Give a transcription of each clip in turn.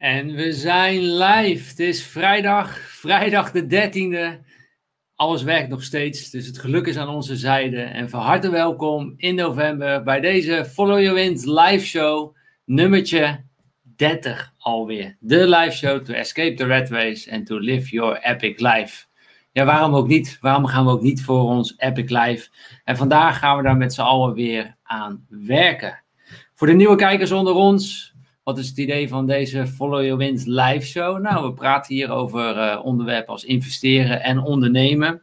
En we zijn live. Het is vrijdag, vrijdag de 13e. Alles werkt nog steeds, dus het geluk is aan onze zijde. En van harte welkom in november bij deze Follow Your Wind live show, nummertje 30 alweer. De live show to escape the red race and to live your epic life. Ja, waarom ook niet? Waarom gaan we ook niet voor ons epic life? En vandaag gaan we daar met z'n allen weer aan werken. Voor de nieuwe kijkers onder ons, wat is het idee van deze Follow Your Wind live show? Nou, we praten hier over uh, onderwerpen als investeren en ondernemen.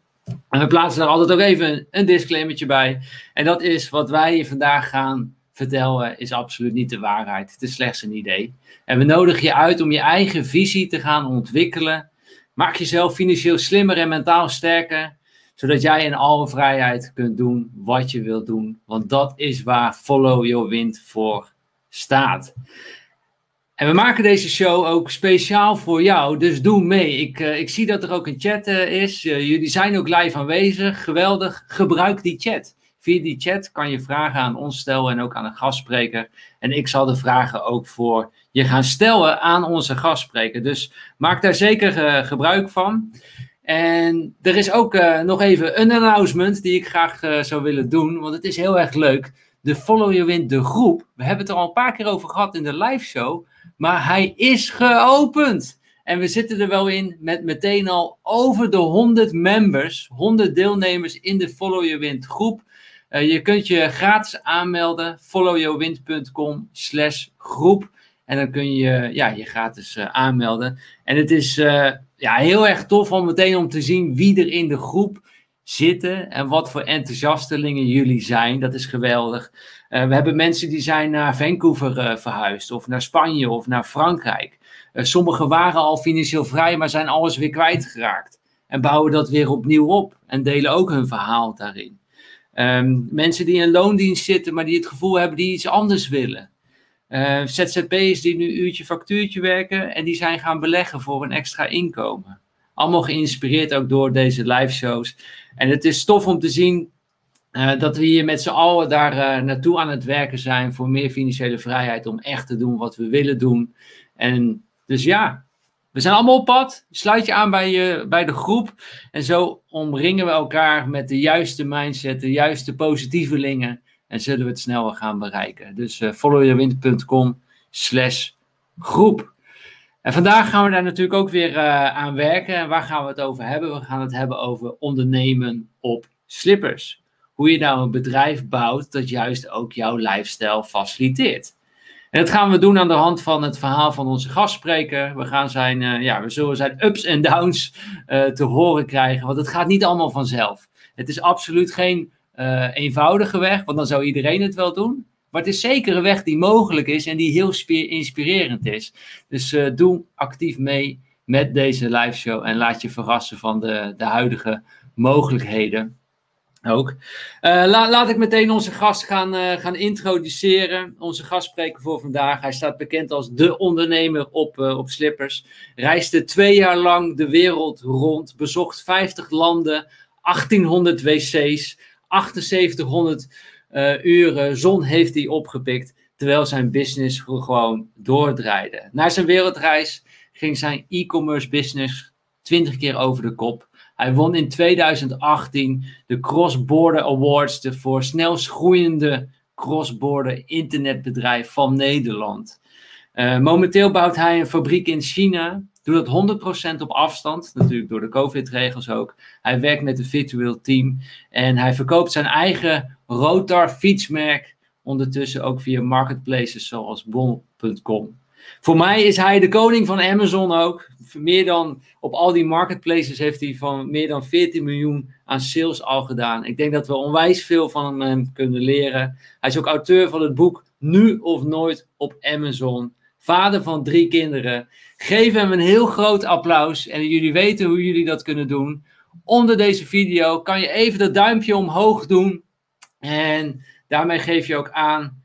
En we plaatsen daar altijd ook even een disclaimertje bij. En dat is wat wij hier vandaag gaan vertellen, is absoluut niet de waarheid. Het is slechts een idee. En we nodigen je uit om je eigen visie te gaan ontwikkelen. Maak jezelf financieel slimmer en mentaal sterker zodat jij in alle vrijheid kunt doen wat je wilt doen. Want dat is waar Follow Your Wind voor staat. En we maken deze show ook speciaal voor jou, dus doe mee. Ik, uh, ik zie dat er ook een chat uh, is. Uh, jullie zijn ook live aanwezig. Geweldig. Gebruik die chat. Via die chat kan je vragen aan ons stellen en ook aan een gastspreker. En ik zal de vragen ook voor je gaan stellen aan onze gastspreker. Dus maak daar zeker gebruik van. En er is ook nog even een announcement die ik graag zou willen doen, want het is heel erg leuk. De Follow Your Wind, de groep. We hebben het er al een paar keer over gehad in de live show. Maar hij is geopend. En we zitten er wel in met meteen al over de 100 members, 100 deelnemers in de Follow Your Wind groep. Uh, je kunt je gratis aanmelden, followyourwind.com slash groep. En dan kun je ja, je gratis uh, aanmelden. En het is uh, ja, heel erg tof om meteen om te zien wie er in de groep zitten en wat voor enthousiastelingen jullie zijn. Dat is geweldig. Uh, we hebben mensen die zijn naar Vancouver uh, verhuisd, of naar Spanje of naar Frankrijk. Uh, sommigen waren al financieel vrij, maar zijn alles weer kwijtgeraakt. En bouwen dat weer opnieuw op en delen ook hun verhaal daarin. Um, mensen die in loondienst zitten, maar die het gevoel hebben die iets anders willen. ZZP'ers die nu uurtje factuurtje werken en die zijn gaan beleggen voor een extra inkomen. Allemaal geïnspireerd ook door deze live shows. En het is tof om te zien uh, dat we hier met z'n allen daar uh, naartoe aan het werken zijn voor meer financiële vrijheid om echt te doen wat we willen doen. En dus ja, we zijn allemaal op pad. Sluit je aan bij, je, bij de groep. En zo omringen we elkaar met de juiste mindset, de juiste positievelingen. En zullen we het sneller gaan bereiken. Dus uh, followyourwind.com slash groep. En vandaag gaan we daar natuurlijk ook weer uh, aan werken. En waar gaan we het over hebben? We gaan het hebben over ondernemen op slippers. Hoe je nou een bedrijf bouwt dat juist ook jouw lifestyle faciliteert. En dat gaan we doen aan de hand van het verhaal van onze gastspreker. We, gaan zijn, uh, ja, we zullen zijn ups en downs uh, te horen krijgen, want het gaat niet allemaal vanzelf. Het is absoluut geen eenvoudige weg, want dan zou iedereen het wel doen. Maar het is zeker een weg die mogelijk is en die heel inspirerend is. Dus uh, doe actief mee met deze live show en laat je verrassen van de, de huidige mogelijkheden. Ook. La, laat ik meteen onze gast gaan, uh, gaan introduceren. Onze gastspreker voor vandaag. Hij staat bekend als de ondernemer op, op slippers. Reisde twee jaar lang de wereld rond. Bezocht 50 landen, 1800 wc's, 7800 uh, uren zon heeft hij opgepikt, terwijl zijn business gewoon doordraaide. Na zijn wereldreis ging zijn e-commerce business 20 keer over de kop. Hij won in 2018 de Cross Border Awards de voor snelst groeiende cross-border internetbedrijf van Nederland. Uh, momenteel bouwt hij een fabriek in China. Doet dat 100% op afstand, natuurlijk door de COVID-regels ook. Hij werkt met een virtueel team en hij verkoopt zijn eigen Rotar fietsmerk ondertussen ook via marketplaces zoals bol.com. Voor mij is hij de koning van Amazon ook. Meer dan, op al die marketplaces heeft hij van meer dan 14 miljoen aan sales al gedaan. Ik denk dat we onwijs veel van hem kunnen leren. Hij is ook auteur van het boek Nu of Nooit op Amazon. Vader van drie kinderen. Geef hem een heel groot applaus. En jullie weten hoe jullie dat kunnen doen. Onder deze video kan je even dat duimpje omhoog doen en daarmee geef je ook aan,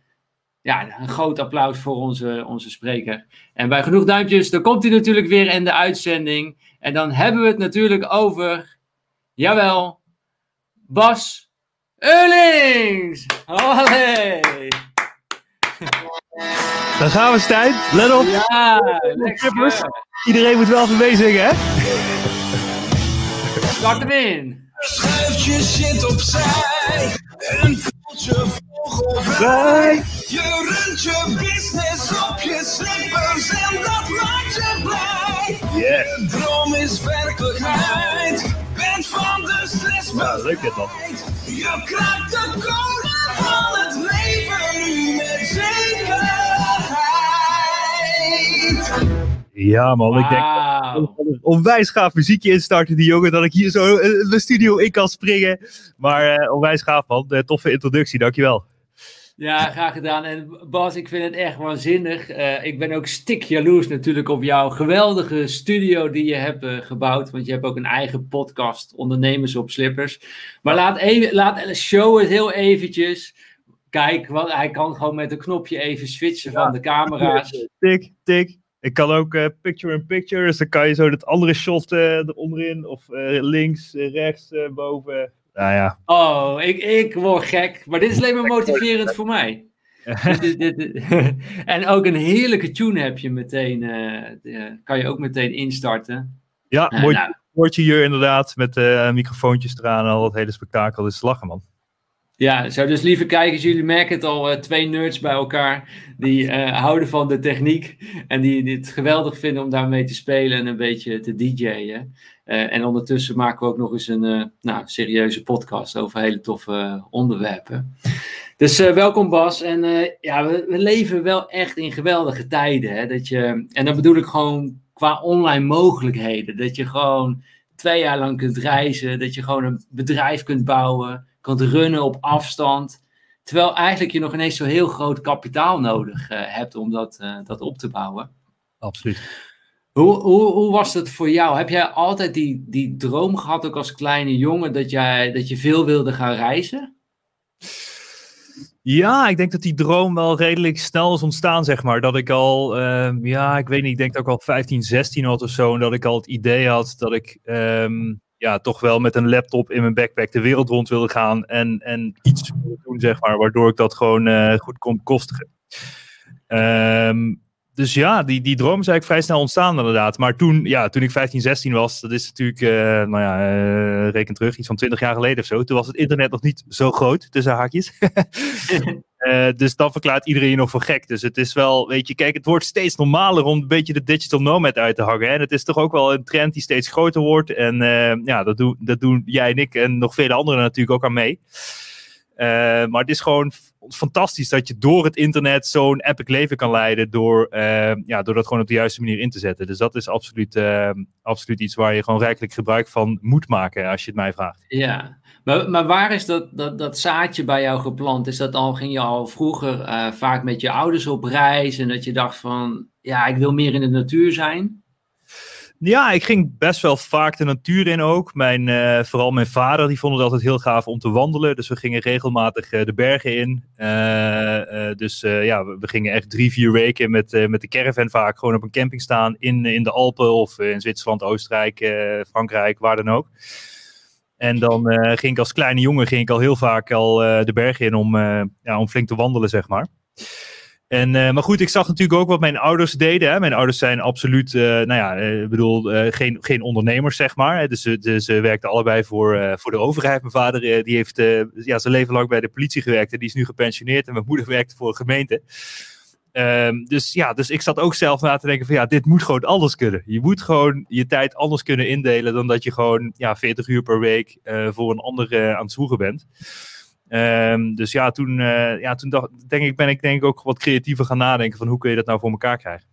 ja, een groot applaus voor onze, onze spreker. En bij genoeg duimpjes, dan komt hij natuurlijk weer in de uitzending. En dan hebben we het natuurlijk over, jawel, Bas Eurlings. Olé! Dan gaan we, Stijn. Let op. Ja, lekker. Iedereen moet wel even meezingen, hè? Start hem in. Schuif je shit opzij en voelt je vogelvrij. Je runt je business op je slippers en dat maakt je blij. Je droom is werkelijkheid. Bent van de stress Nou, leuk dit dan. bevrijd. Je krijgt de code van het leven nu met zekerheid. Ja, man. Ik denk onwijs gaaf muziekje instarten, die jongen, dat ik hier zo eh, de studio in kan springen. Maar eh, onwijs gaaf, man. Eh, toffe introductie, dankjewel. Ja, graag gedaan. En Bas, ik vind het echt waanzinnig. Eh, ik ben ook stik jaloers natuurlijk op jouw geweldige studio die je hebt eh, gebouwd. Want je hebt ook een eigen podcast, Ondernemers op Slippers. Maar laat, even, laat show het heel eventjes. Kijk, want hij kan gewoon met een knopje even switchen van de camera's. Tik, tik. Ik kan ook eh, picture-in-picture, dus dan kan je zo dat andere shot eronderin, of links, rechts, boven. Nou ja, Oh, ik, ik word gek. Maar dit is alleen maar motiverend voor mij. En ook een heerlijke tune heb je meteen. eh, kan je ook meteen instarten. ja Eh, mooi nou, woordje hier inderdaad, met eh, microfoontjes eraan en al dat hele spektakel. Dus lachen, man. Ja, zo dus lieve kijkers, jullie merken het al, twee nerds bij elkaar die houden van de techniek en die, die het geweldig vinden om daarmee te spelen en een beetje te DJ'en. Eh, en ondertussen maken we ook nog eens een eh, nou, serieuze podcast over hele toffe eh, onderwerpen. Dus welkom Bas. En ja, we, leven wel echt in geweldige tijden. Hè? Dat je, en dan bedoel ik gewoon qua online mogelijkheden. Dat je gewoon twee jaar lang kunt reizen. Dat je gewoon een bedrijf kunt bouwen. Kunt runnen op afstand. Terwijl eigenlijk je nog ineens zo heel groot kapitaal nodig hebt om dat, dat op te bouwen. Absoluut. Hoe, was het voor jou? Heb jij altijd die, die droom gehad, ook als kleine jongen, dat, jij, dat je veel wilde gaan reizen? Ja, ik denk dat die droom wel redelijk snel is ontstaan, zeg maar. Dat ik al, ehm, ja, ik weet niet, ik denk dat ik al 15, 16 had of zo. En dat ik al het idee had dat ik ehm, ja, toch wel met een laptop in mijn backpack de wereld rond wilde gaan. En, en iets wilde doen, zeg maar, waardoor ik dat gewoon eh, goed kon bekostigen. Ehm, dus ja, die, die droom is eigenlijk vrij snel ontstaan inderdaad. Maar toen, ja, toen ik 15, 16 was, dat is natuurlijk, eh, nou ja, eh, reken terug, iets van 20 jaar geleden of zo. Toen was het internet nog niet zo groot, tussen haakjes. Eh, dus dan verklaart iedereen je nog voor gek. Dus het is wel, weet je, kijk, het wordt steeds normaler om een beetje de digital nomad uit te hangen. Hè? En het is toch ook wel een trend die steeds groter wordt. En ja, dat doen, dat doen jij en ik en nog vele anderen natuurlijk ook aan mee. Eh, maar het is gewoon fantastisch dat je door het internet zo'n epic leven kan leiden. Door, eh, ja, door dat gewoon op de juiste manier in te zetten. Dus dat is absoluut, eh, absoluut iets waar je gewoon rijkelijk gebruik van moet maken, als je het mij vraagt. Ja, maar, maar waar is dat, dat, zaadje bij jou geplant? Is dat al, ging je al vroeger vaak met je ouders op reis en dat je dacht van, ja, ik wil meer in de natuur zijn? Ja, ik ging best wel vaak de natuur in ook. Mijn, eh, vooral mijn vader, die vond het altijd heel gaaf om te wandelen. Dus we gingen regelmatig eh, de bergen in. Eh, dus ja, we, we gingen echt drie, vier weken met, met de caravan vaak gewoon op een camping staan. In, in de Alpen of in Zwitserland, Oostenrijk, Frankrijk, waar dan ook. En dan ging ik als kleine jongen ging ik al heel vaak al de bergen in om, ja, om flink te wandelen, zeg maar. En, eh, maar goed, ik zag natuurlijk ook wat mijn ouders deden. Hè. Mijn ouders zijn absoluut, eh, nou ja, eh, ik bedoel, geen, geen ondernemers, zeg maar. Dus, ze- dus ze werkten allebei voor, voor de overheid. Mijn vader, die heeft ja, zijn leven lang bij de politie gewerkt. En die is nu gepensioneerd. En mijn moeder werkte voor een gemeente. Ehm, dus ja, dus ik zat ook zelf na te denken van ja, dit moet gewoon anders kunnen. Je moet gewoon je tijd anders kunnen indelen dan dat je gewoon ja, 40 uur per week voor een ander aan het zwoegen bent. Ehm, dus ja, toen, eh, ja, toen dacht, denk ik, ben ik denk ik ook wat creatiever gaan nadenken van hoe kun je dat nou voor elkaar krijgen.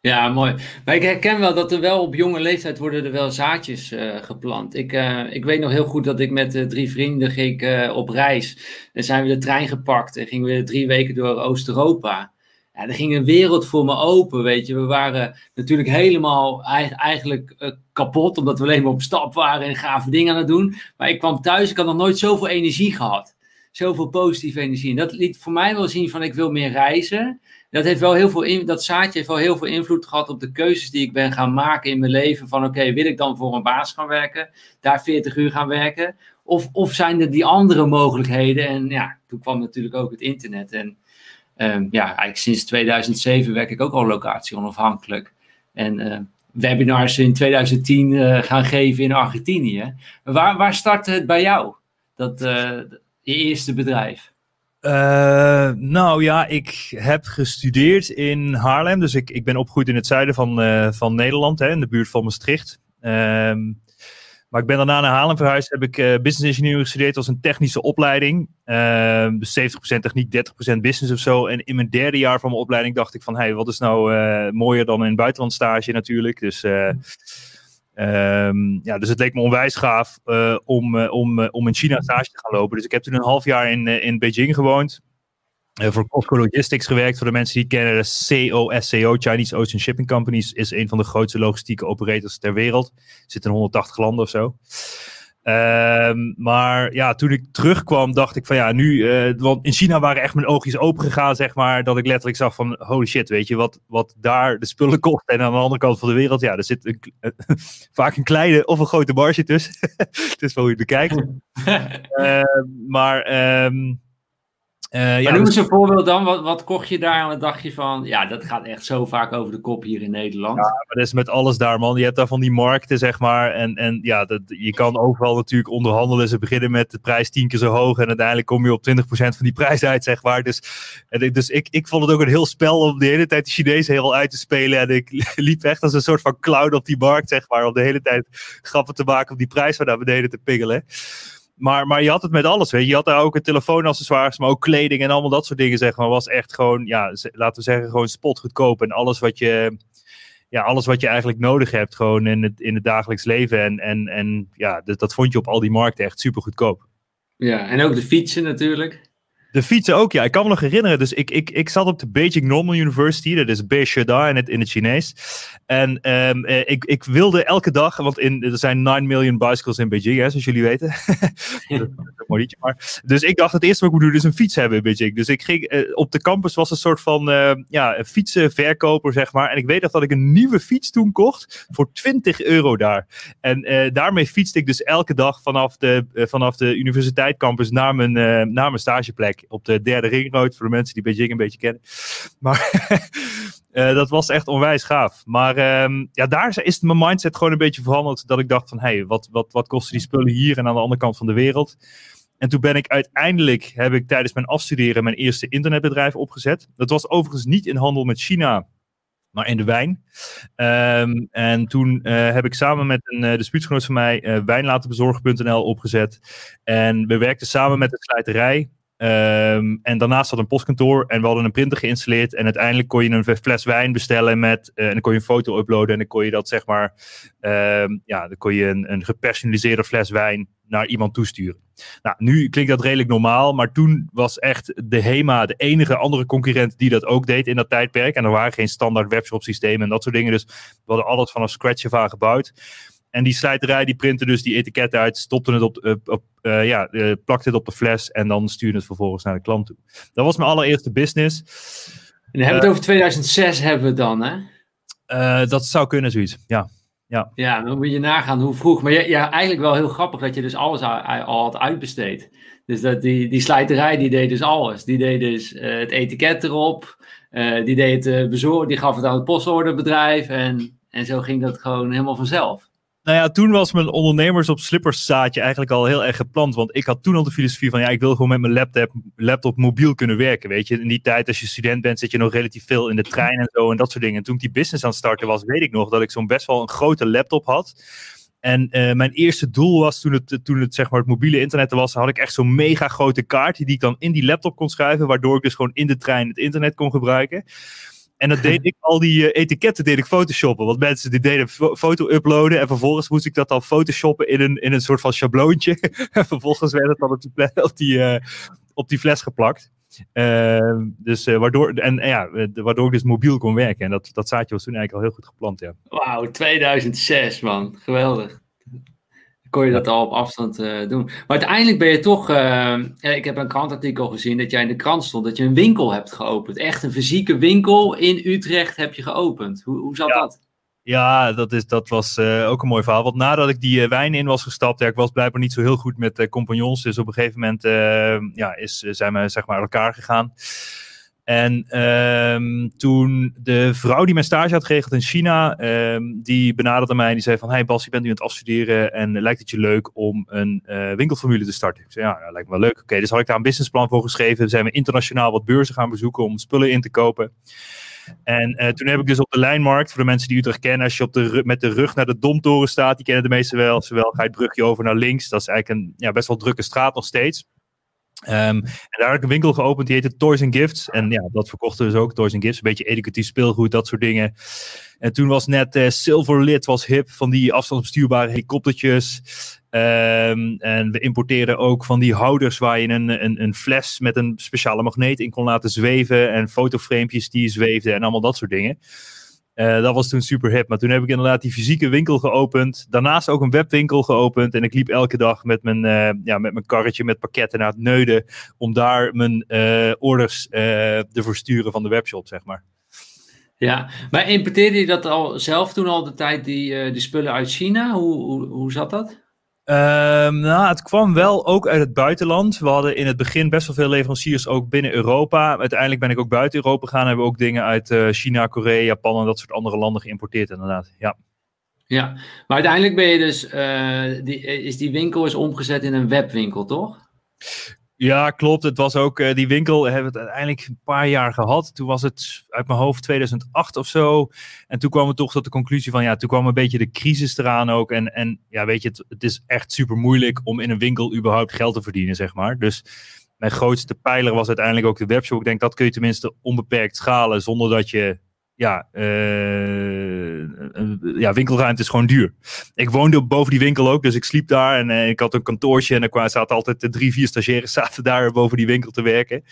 Ja, mooi. Maar ik herken wel dat er wel op jonge leeftijd worden er wel zaadjes eh, geplant. Ik, eh, ik weet nog heel goed dat ik met drie vrienden ging op reis. Dan zijn we de trein gepakt en gingen we drie weken door Oost-Europa. Ja, er ging een wereld voor me open, weet je. We waren natuurlijk helemaal eig- eigenlijk eh, kapot, omdat we alleen maar op stap waren en gave dingen aan het doen. Maar ik kwam thuis, ik had nog nooit zoveel energie gehad. Zoveel positieve energie. En dat liet voor mij wel zien van ik wil meer reizen. Dat, heeft wel heel veel in, dat zaadje heeft wel heel veel invloed gehad op de keuzes die ik ben gaan maken in mijn leven. Van oké, wil ik dan voor een baas gaan werken, daar 40 uur gaan werken? Of, of zijn er die andere mogelijkheden? En ja, toen kwam natuurlijk ook het internet. En ehm, ja, eigenlijk sinds 2007 werk ik ook al locatie onafhankelijk. En uh, webinars in 2010 uh, gaan geven in Argentinië. Waar, waar startte het bij jou, dat, je eerste bedrijf? Nou ja, ik heb gestudeerd in Haarlem. Dus ik, ik ben opgegroeid in het zuiden van, van Nederland, hè, in de buurt van Maastricht. Um, maar ik ben daarna naar Haarlem verhuisd. Heb ik uh, business engineering gestudeerd als een technische opleiding. Uh, dus 70% techniek, 30% business of zo. En in mijn derde jaar van mijn opleiding dacht ik van... Hey, wat is nou mooier dan een buitenlandstage natuurlijk. Dus... Um, ja, dus het leek me onwijs gaaf om, om, om in China stage te gaan lopen. Dus ik heb toen een half jaar in, in Beijing gewoond. Voor Costco Logistics gewerkt. Voor de mensen die het kennen, de COSCO, Chinese Ocean Shipping Companies, is een van de grootste logistieke operators ter wereld. Zit in 180 landen of zo. Um, maar ja, toen ik terugkwam, dacht ik van ja, nu. Uh, want in China waren echt mijn oogjes open gegaan, zeg maar. Dat ik letterlijk zag van holy shit, weet je, wat, wat daar de spullen kost. En aan de andere kant van de wereld, ja, er zit een, uh, vaak een kleine of een grote marge tussen. Het is wel hoe je het bekijkt. uh, maar. Um, uh, maar ja, noem eens dus... een voorbeeld dan. Wat, wat kocht je daar en wat dacht je van... Ja, dat gaat echt zo vaak over de kop hier in Nederland. Ja, maar dat is met alles daar, man. Je hebt daar van die markten, zeg maar. En, en ja, dat, je kan overal natuurlijk onderhandelen. Ze beginnen met de prijs tien keer zo hoog. En uiteindelijk kom je op 20% van die prijs uit, zeg maar. Dus, en, dus ik, ik vond het ook een heel spel om de hele tijd de Chinezen heel uit te spelen. En ik liep echt als een soort van clown op die markt, zeg maar. Om de hele tijd grappen te maken om die prijs van naar beneden te pingelen. Maar, maar je had het met alles, weet je. Je had daar ook een telefoonaccessoires, maar ook kleding en allemaal dat soort dingen, zeg maar. Was echt gewoon, ja, laten we zeggen, gewoon spotgoedkoop. En alles wat je, ja, alles wat je eigenlijk nodig hebt, gewoon in het, in het dagelijks leven. En, en, en ja, dat, dat vond je op al die markten echt super goedkoop. Ja, en ook de fietsen natuurlijk. De fietsen ook, ja. Ik kan me nog herinneren. Dus ik, ik, ik zat op de Beijing Normal University. Dat is Beisheda in het, in het Chinees. En um, ik, ik wilde elke dag, want in, er zijn 9 million bicycles in Beijing, hè, zoals jullie weten. maar. Dus ik dacht, het eerste wat ik moet doen is een fiets hebben in Beijing. Dus ik ging, uh, op de campus was een soort van uh, ja, een fietsenverkoper, zeg maar. En ik weet nog dat ik een nieuwe fiets toen kocht voor 20 euro daar. En uh, daarmee fietste ik dus elke dag vanaf de, vanaf de universiteitscampus naar mijn, naar mijn stageplek op de derde ringrood. Voor de mensen die Beijing een beetje kennen. Maar uh, dat was echt onwijs gaaf. Maar um, ja, daar is mijn mindset gewoon een beetje veranderd. Dat ik dacht van, hé, hey, wat, wat, wat kosten die spullen hier en aan de andere kant van de wereld? En toen ben ik uiteindelijk, heb ik tijdens mijn afstuderen mijn eerste internetbedrijf opgezet. Dat was overigens niet in handel met China, maar in de wijn. Um, en toen uh, heb ik samen met een uh, dispuutsgenoot van mij wijnlatenbezorgen.nl opgezet. En we werkten samen met de slijterij. Um, en daarnaast had een postkantoor en we hadden een printer geïnstalleerd. En uiteindelijk kon je een fles wijn bestellen met. Uh, en dan kon je een foto uploaden. En dan kon je dat zeg maar. Um, ja, dan kon je een, een gepersonaliseerde fles wijn naar iemand toesturen. Nou, nu klinkt dat redelijk normaal. Maar toen was echt de HEMA de enige andere concurrent die dat ook deed in dat tijdperk. En er waren geen standaard webshop systemen en dat soort dingen. Dus we hadden alles vanaf scratch aan gebouwd. En die slijterij die printte dus die etiket uit, stopte het op, op, op uh, ja, uh, plakte het op de fles en dan stuurde het vervolgens naar de klant toe. Dat was mijn allereerste business. En dan hebben we het eh, over 2006 hebben we dan, hè? dat zou kunnen, zoiets. Ja. Ja. ja, dan moet je nagaan hoe vroeg. Maar ja, ja, eigenlijk wel heel grappig dat je dus alles al, al had uitbesteed. Dus dat die, die slijterij die deed dus alles. Die deed dus uh, het etiket erop. Uh, die deed het uh, bezorgen. Die gaf het aan het postorderbedrijf. En, en zo ging dat gewoon helemaal vanzelf. Nou ja, toen was mijn ondernemers op slippers zaadje eigenlijk al heel erg geplant. Want ik had toen al de filosofie van ja, ik wil gewoon met mijn laptop, laptop mobiel kunnen werken. Weet je, in die tijd als je student bent, zit je nog relatief veel in de trein en zo en dat soort dingen. En toen ik die business aan het starten was, weet ik nog dat ik zo'n best wel een grote laptop had. En uh, mijn eerste doel was toen het, toen het, zeg maar, het mobiele internet er was, had ik echt zo'n mega grote kaart die ik dan in die laptop kon schuiven, waardoor ik dus gewoon in de trein het internet kon gebruiken. En dat deed ik, al die uh, etiketten deed ik photoshoppen. Want mensen die deden foto uploaden en vervolgens moest ik dat dan photoshoppen in een, in een soort van schabloontje. en vervolgens werd het dan op die, op die, uh, op die fles geplakt. Uh, dus waardoor, en ja, waardoor ik dus mobiel kon werken. En dat, dat zaadje was toen eigenlijk al heel goed geplant, ja. Wauw, 2006 man, geweldig kon je dat al op afstand uh, doen. Maar uiteindelijk ben je toch, uh, ik heb een krantartikel gezien dat jij in de krant stond, dat je een winkel hebt geopend. Echt een fysieke winkel in Utrecht heb je geopend. Hoe, hoe zat ja. dat? Ja, dat, is, dat was uh, ook een mooi verhaal. Want nadat ik die wijn in was gestapt, ja, ik was blijkbaar niet zo heel goed met compagnons. Dus op een gegeven moment ja, is, zijn we zeg maar uit elkaar gegaan. En ehm, toen de vrouw die mijn stage had geregeld in China, ehm, die benaderde mij en die zei van, hey Bas, je bent nu aan het afstuderen en lijkt het je leuk om een uh, winkelformule te starten? Ik zei, ja, dat lijkt me wel leuk. Oké, dus had ik daar een businessplan voor geschreven. Zijn we internationaal wat beurzen gaan bezoeken om spullen in te kopen. En uh, toen heb ik dus op de lijnmarkt, voor de mensen die Utrecht kennen, als je op de, met de rug naar de Domtoren staat, die kennen de meesten wel. Zowel ga je het brugje over naar links, dat is eigenlijk een ja, best wel drukke straat nog steeds. Um, en daar heb ik een winkel geopend, die heette Toys and Gifts. En ja, dat verkochten dus ook, Toys and Gifts. Een beetje educatief speelgoed, dat soort dingen. En toen was net uh, Silverlit was hip, van die afstandsbestuurbare helikoptertjes. Um, en we importeerden ook van die houders waar je een, een, een fles met een speciale magneet in kon laten zweven. En fotoframepjes die zweefden en allemaal dat soort dingen. Uh, dat was toen super hip. Maar toen heb ik inderdaad die fysieke winkel geopend. Daarnaast ook een webwinkel geopend. En ik liep elke dag met mijn, uh, ja, met mijn karretje met pakketten naar het neuden. Om daar mijn uh, orders te versturen van de webshop, zeg maar. Ja, maar importeerde je dat al zelf toen al de tijd, die, die spullen uit China? Hoe, hoe zat dat? Um, nou, het kwam wel ook uit het buitenland. We hadden in het begin best wel veel leveranciers ook binnen Europa. Uiteindelijk ben ik ook buiten Europa gegaan. Hebben we ook dingen uit uh, China, Korea, Japan en dat soort andere landen geïmporteerd inderdaad. Ja. Ja, maar uiteindelijk ben je dus, uh, die, is die winkel is omgezet in een webwinkel, toch? Ja, klopt. Het was ook, uh, die winkel hebben we het uiteindelijk een paar jaar gehad. Toen was het uit mijn hoofd 2008 of zo. En toen kwamen we toch tot de conclusie van, ja, toen kwam een beetje de crisis eraan ook. En, en ja, weet je, het, het is echt super moeilijk om in een winkel überhaupt geld te verdienen, zeg maar. Dus mijn grootste pijler was uiteindelijk ook de webshop. Ik denk, dat kun je tenminste onbeperkt schalen zonder dat je ja, uh, ja, winkelruimte is gewoon duur. Ik woonde boven die winkel ook, dus ik sliep daar en uh, ik had een kantoortje en er zaten altijd drie, vier stagiaires zaten daar boven die winkel te werken.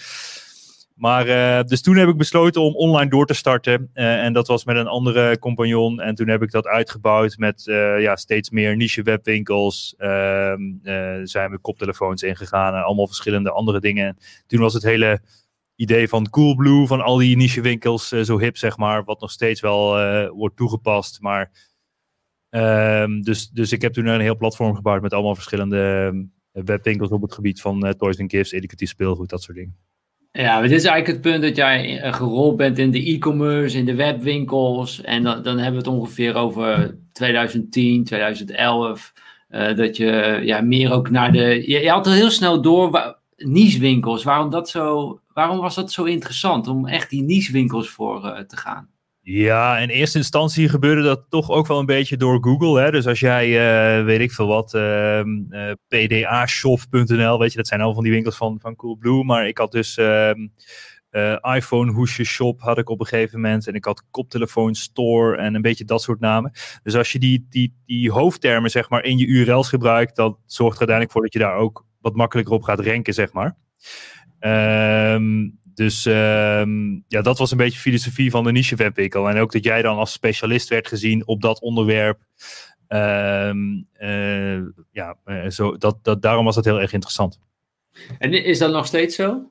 Maar dus toen heb ik besloten om online door te starten. en dat was met een andere compagnon. En toen heb ik dat uitgebouwd met ja, steeds meer niche webwinkels. Ehm, zijn we koptelefoons ingegaan en allemaal verschillende andere dingen. Toen was het hele idee van Coolblue, van al die niche winkels, uh, zo hip zeg maar, wat nog steeds wel uh, wordt toegepast. Maar um, dus, dus ik heb toen een heel platform gebouwd met allemaal verschillende uh, webwinkels op het gebied van toys and gifts, educatief speelgoed, dat soort dingen. Ja, dit is eigenlijk het punt dat jij gerold bent in de e-commerce, in de webwinkels. En dan, dan hebben we het ongeveer over 2010, 2011. dat je ja, meer ook naar de. Je, je had er heel snel door niche winkels. Waarom dat zo Waarom was dat zo interessant om echt die niche-winkels voor uh, te gaan? Ja, in eerste instantie gebeurde dat toch ook wel een beetje door Google. Hè? Dus als jij, uh, weet ik veel wat, uh, uh, pdashop.nl, weet je, dat zijn al van die winkels van, van Coolblue. Maar ik had dus ehm, eh, iPhone hoesje shop had ik op een gegeven moment. En ik had koptelefoon store en een beetje dat soort namen. Dus als je die, die, die hoofdtermen zeg maar in je URL's gebruikt, dat zorgt er uiteindelijk voor dat je daar ook wat makkelijker op gaat ranken, zeg maar. Um, dus um, ja, dat was een beetje filosofie van de niche webwinkel. En ook dat jij dan als specialist werd gezien op dat onderwerp. Um, ja, uh, zo, dat, dat, daarom was dat heel erg interessant. En is dat nog steeds zo?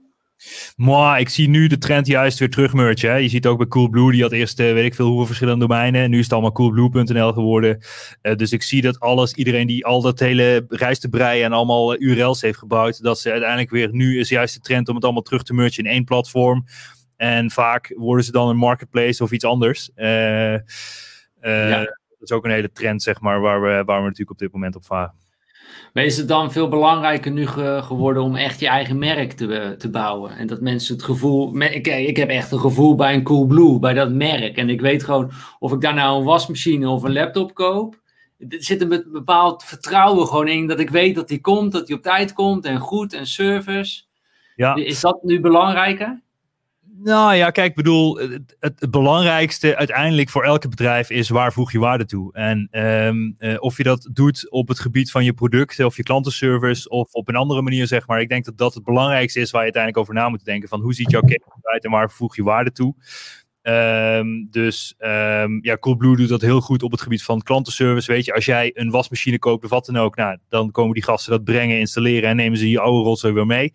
Maar ik zie nu de trend juist weer terugmergen. Hè. Je ziet ook bij Coolblue, die had eerst uh, weet ik veel hoeveel verschillende domeinen. En nu is het allemaal coolblue.nl geworden. Uh, dus ik zie dat alles, iedereen die al dat hele reis te breien en allemaal uh, URL's heeft gebouwd, dat ze uiteindelijk weer, nu is juist de trend om het allemaal terug te mergen in één platform. En vaak worden ze dan een marketplace of iets anders. Ja. Dat is ook een hele trend, zeg maar, waar we, waar we natuurlijk op dit moment op varen. Maar is het dan veel belangrijker nu geworden om echt je eigen merk te, te bouwen? En dat mensen het gevoel. Ik, ik heb echt een gevoel bij een Coolblue, bij dat merk. En ik weet gewoon of ik daar nou een wasmachine of een laptop koop. Er zit een bepaald vertrouwen gewoon in dat ik weet dat die komt, dat die op tijd komt en goed en service. Ja. Is dat nu belangrijker? Nou ja, kijk, ik bedoel, het, het, belangrijkste uiteindelijk voor elke bedrijf is waar voeg je waarde toe. En um, uh, of je dat doet op het gebied van je producten of je klantenservice of op een andere manier, zeg maar. Ik denk dat dat het belangrijkste is waar je uiteindelijk over na moet denken. Van hoe ziet jouw keten eruit en waar voeg je waarde toe? Um, dus um, ja, Coolblue doet dat heel goed op het gebied van klantenservice. Weet je, als jij een wasmachine koopt of wat dan ook, nou, dan komen die gasten dat brengen, installeren en nemen ze je oude rotzooi weer mee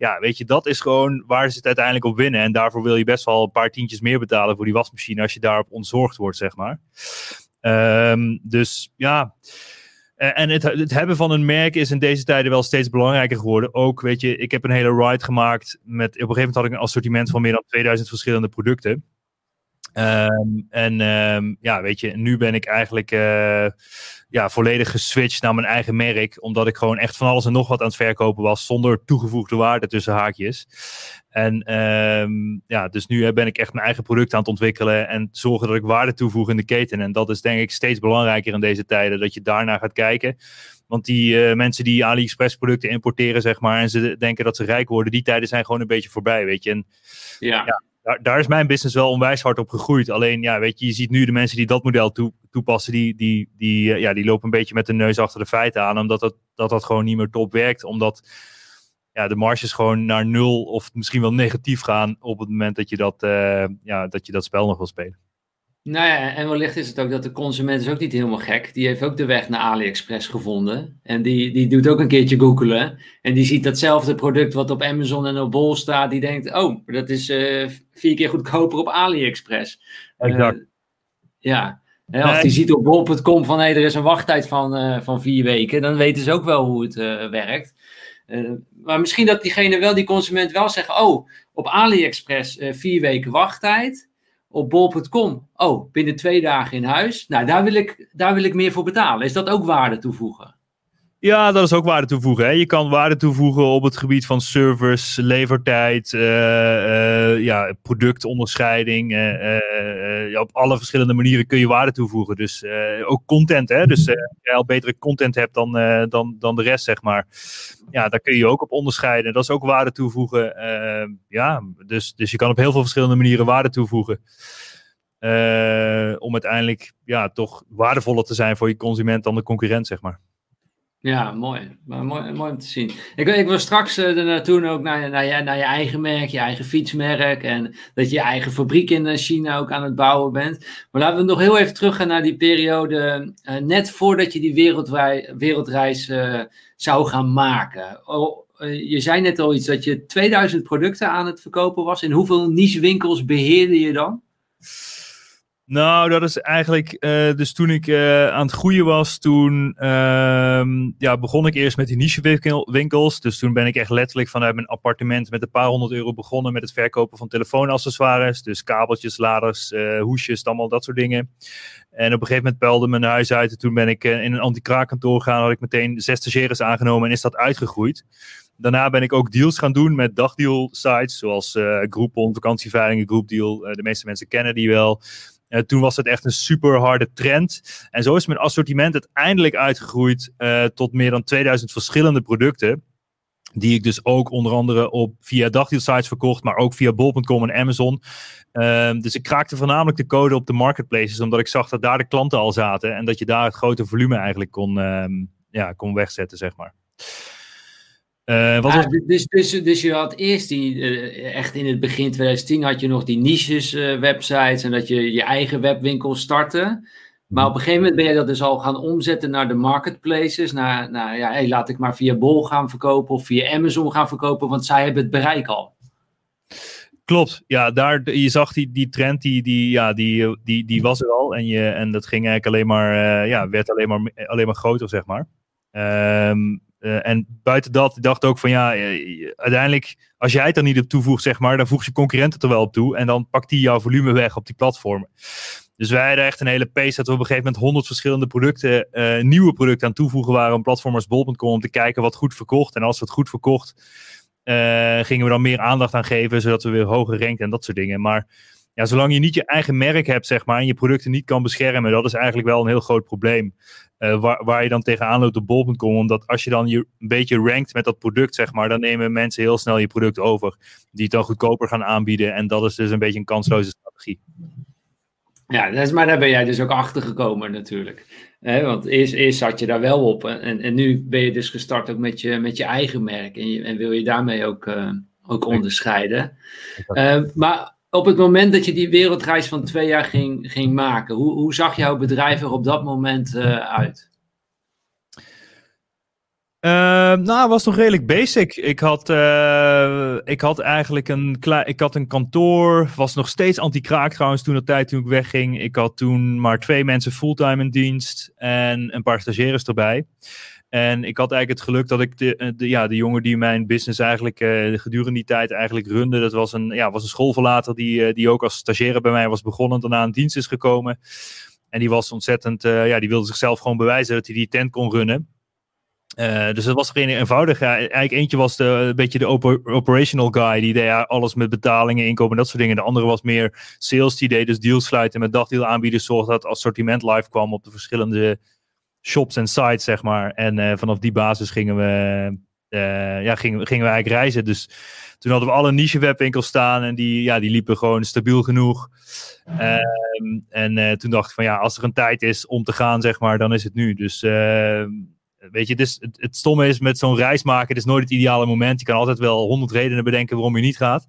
ja, weet je, dat is gewoon waar ze het uiteindelijk op winnen. En daarvoor wil je best wel een paar tientjes meer betalen voor die wasmachine als je daarop ontzorgd wordt, zeg maar. Um, dus ja. Eh, en het, het hebben van een merk is in deze tijden wel steeds belangrijker geworden. Ook, weet je, ik heb een hele ride gemaakt met, op een gegeven moment had ik een assortiment van meer dan 2000 verschillende producten. Ehm, en ehm, ja, weet je, nu ben ik eigenlijk uh, ja, volledig geswitcht naar mijn eigen merk. Omdat ik gewoon echt van alles en nog wat aan het verkopen was. Zonder toegevoegde waarde tussen haakjes. En um, ja, dus nu ben ik echt mijn eigen product aan het ontwikkelen. En zorgen dat ik waarde toevoeg in de keten. En dat is denk ik steeds belangrijker in deze tijden. Dat je daarnaar gaat kijken. Want die uh, mensen die AliExpress producten importeren, zeg maar. En ze denken dat ze rijk worden. Die tijden zijn gewoon een beetje voorbij, weet je. En, ja. ja daar, is mijn business wel onwijs hard op gegroeid. Alleen, ja, weet je, je ziet nu de mensen die dat model toe, toepassen, die, die, die, ja, die lopen een beetje met de neus achter de feiten aan, omdat dat, dat, dat gewoon niet meer top werkt. Omdat ja, de marges gewoon naar nul of misschien wel negatief gaan op het moment dat je dat, uh, ja, dat, je dat spel nog wil spelen. Nou ja, en wellicht is het ook dat de consument is ook niet helemaal gek. Die heeft ook de weg naar AliExpress gevonden. En die, die doet ook een keertje googelen. En die ziet datzelfde product wat op Amazon en op Bol staat. Die denkt, oh, dat is uh, vier keer goedkoper op AliExpress. Exact. Uh, ja, en als die ziet op bol.com van, hé, hey, er is een wachttijd van, uh, van vier weken. Dan weten ze ook wel hoe het werkt. maar misschien dat diegene wel, die consument wel zegt, oh, op AliExpress vier weken wachttijd op bol.com. Oh, binnen twee dagen in huis. Nou, daar wil, ik, daar wil ik meer voor betalen. Is dat ook waarde toevoegen? Ja, dat is ook waarde toevoegen. Hè. Je kan waarde toevoegen op het gebied van service, levertijd, uh, uh, ja, productonderscheiding. Uh, op alle verschillende manieren kun je waarde toevoegen. Dus ook content. Hè. Dus als je al betere content hebt dan, dan, dan de rest, zeg maar. Ja, daar kun je ook op onderscheiden. Dat is ook waarde toevoegen. ja, dus, dus je kan op heel veel verschillende manieren waarde toevoegen. om uiteindelijk ja, toch waardevoller te zijn voor je consument dan de concurrent, zeg maar. Ja, mooi. Maar mooi, mooi om te zien. Ik, ik wil straks uh, naartoe ook naar, naar, je, naar je eigen merk, je eigen fietsmerk. En dat je je eigen fabriek in China ook aan het bouwen bent. Maar laten we nog heel even teruggaan naar die periode. Uh, net voordat je die wereldreis, wereldreis zou gaan maken. Oh, je zei net al iets dat je 2000 producten aan het verkopen was. In hoeveel niche winkels beheerde je dan? Nou, dat is eigenlijk. Uh, dus toen ik uh, aan het groeien was, toen uh, ja, begon ik eerst met die niche winkels. Dus toen ben ik echt letterlijk vanuit mijn appartement met een paar honderd euro begonnen met het verkopen van telefoonaccessoires. Dus kabeltjes, laders, uh, hoesjes, allemaal dat soort dingen. En op een gegeven moment peilde mijn huis uit. En toen ben ik in een anti-kraakkantoor gegaan. Had ik meteen zes stagiaires aangenomen en is dat uitgegroeid. Daarna ben ik ook deals gaan doen met dagdeal sites, zoals Groupon, vakantieveilingen, Groupdeal. De meeste mensen kennen die wel. Uh, toen was het echt een super harde trend. En zo is mijn assortiment uiteindelijk uitgegroeid uh, tot meer dan 2000 verschillende producten. Die ik dus ook onder andere op via dagdealsites verkocht, maar ook via bol.com en Amazon. Uh, dus ik kraakte voornamelijk de code op de marketplaces, omdat ik zag dat daar de klanten al zaten. En dat je daar het grote volume eigenlijk kon, ehm, ja, kon wegzetten, zeg maar. Uh, wat ah, dus, dus, dus je had eerst die, uh, echt in het begin 2010 had je nog die niches uh, websites en dat je je eigen webwinkel startte. Maar op een gegeven moment ben je dat dus al gaan omzetten naar de marketplaces. Naar, naar ja, hey, laat ik maar via Bol gaan verkopen of via Amazon gaan verkopen, want zij hebben het bereik al. Klopt, ja, daar, je zag die, die trend, die, die, ja, die, die, die was er al. En, je, en dat ging eigenlijk alleen maar, ja, werd alleen maar, alleen maar groter, zeg maar. Um, uh, en buiten dat, dacht ook van ja, uh, uiteindelijk, als jij het er niet op toevoegt, zeg maar, dan voeg je concurrenten er wel op toe. En dan pakt die jouw volume weg op die platformen. Dus wij hadden echt een hele pace dat we op een gegeven moment honderd verschillende producten, uh, nieuwe producten aan toevoegen waren op platformers bol.com om te kijken wat goed verkocht. En als we het goed verkocht, gingen we dan meer aandacht aan geven, zodat we weer hoger ranken en dat soort dingen. Maar ja, zolang je niet je eigen merk hebt, zeg maar, en je producten niet kan beschermen, dat is eigenlijk wel een heel groot probleem. Uh, waar, waar je dan tegenaan loopt op bol.com. Omdat als je dan je een beetje rankt met dat product, zeg maar, dan nemen mensen heel snel je product over. Die het dan goedkoper gaan aanbieden. En dat is dus een beetje een kansloze strategie. Ja, dat is, maar daar ben jij dus ook achter gekomen natuurlijk. want eerst, eerst zat je daar wel op. En, en nu ben je dus gestart ook met je, met je eigen merk. En, je, en wil je daarmee ook, uh, ook onderscheiden. Uh, maar op het moment dat je die wereldreis van twee jaar ging, ging maken, hoe, hoe zag jouw bedrijf er op dat moment uh, uit? Ehm, nou, was nog redelijk basic. Ik had, eh, ik had eigenlijk een, ik had een kantoor. Was nog steeds anti-kraak trouwens toen de tijd toen ik wegging. Ik had toen maar twee mensen fulltime in dienst. En een paar stagiaires erbij. En ik had eigenlijk het geluk dat ik de, eh, ja, de jongen die mijn business eigenlijk uh, gedurende die tijd eigenlijk runde. Dat was een, ja, was een schoolverlater die, die ook als stagiaire bij mij was begonnen. En daarna in dienst is gekomen. En die was ontzettend, ja, die wilde zichzelf gewoon bewijzen dat hij die tent kon runnen. Dus dat was geen eenvoudig. Ja, eigenlijk eentje was de, een beetje de operational guy. Die deed alles met betalingen, inkomen, dat soort dingen. De andere was meer sales. Die deed dus deals sluiten met dagdeal aanbieden. Zorgde dat het assortiment live kwam op de verschillende shops en sites, zeg maar. En uh, vanaf die basis gingen we, uh, ja, gingen, gingen we eigenlijk reizen. Dus toen hadden we alle niche webwinkels staan. En die, ja, die liepen gewoon stabiel genoeg. Um, en toen dacht ik van ja, als er een tijd is om te gaan, zeg maar, dan is het nu. Dus ehm, weet je, dus het, het stomme is met zo'n reis maken, het is nooit het ideale moment. Je kan altijd wel honderd redenen bedenken waarom je niet gaat.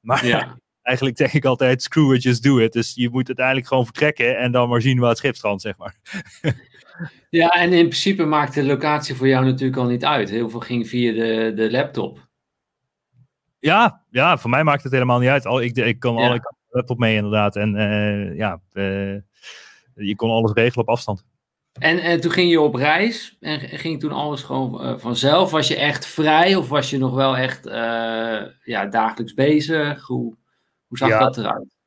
Maar ja. eigenlijk denk ik altijd, screw it, just do it. Dus je moet uiteindelijk gewoon vertrekken en dan maar zien waar het schip strandt, zeg maar. ja, en in principe maakt de locatie voor jou natuurlijk al niet uit. Heel veel ging via de, de laptop. Ja, ja, voor mij maakt het helemaal niet uit. Al, ik, ik kan ja. alle laptop mee inderdaad. En uh, ja, uh, je kon alles regelen op afstand. En, en toen ging je op reis en ging toen alles gewoon uh, vanzelf? Was je echt vrij of was je nog wel echt uh, ja, dagelijks bezig? Hoe, hoe zag ja, dat eruit?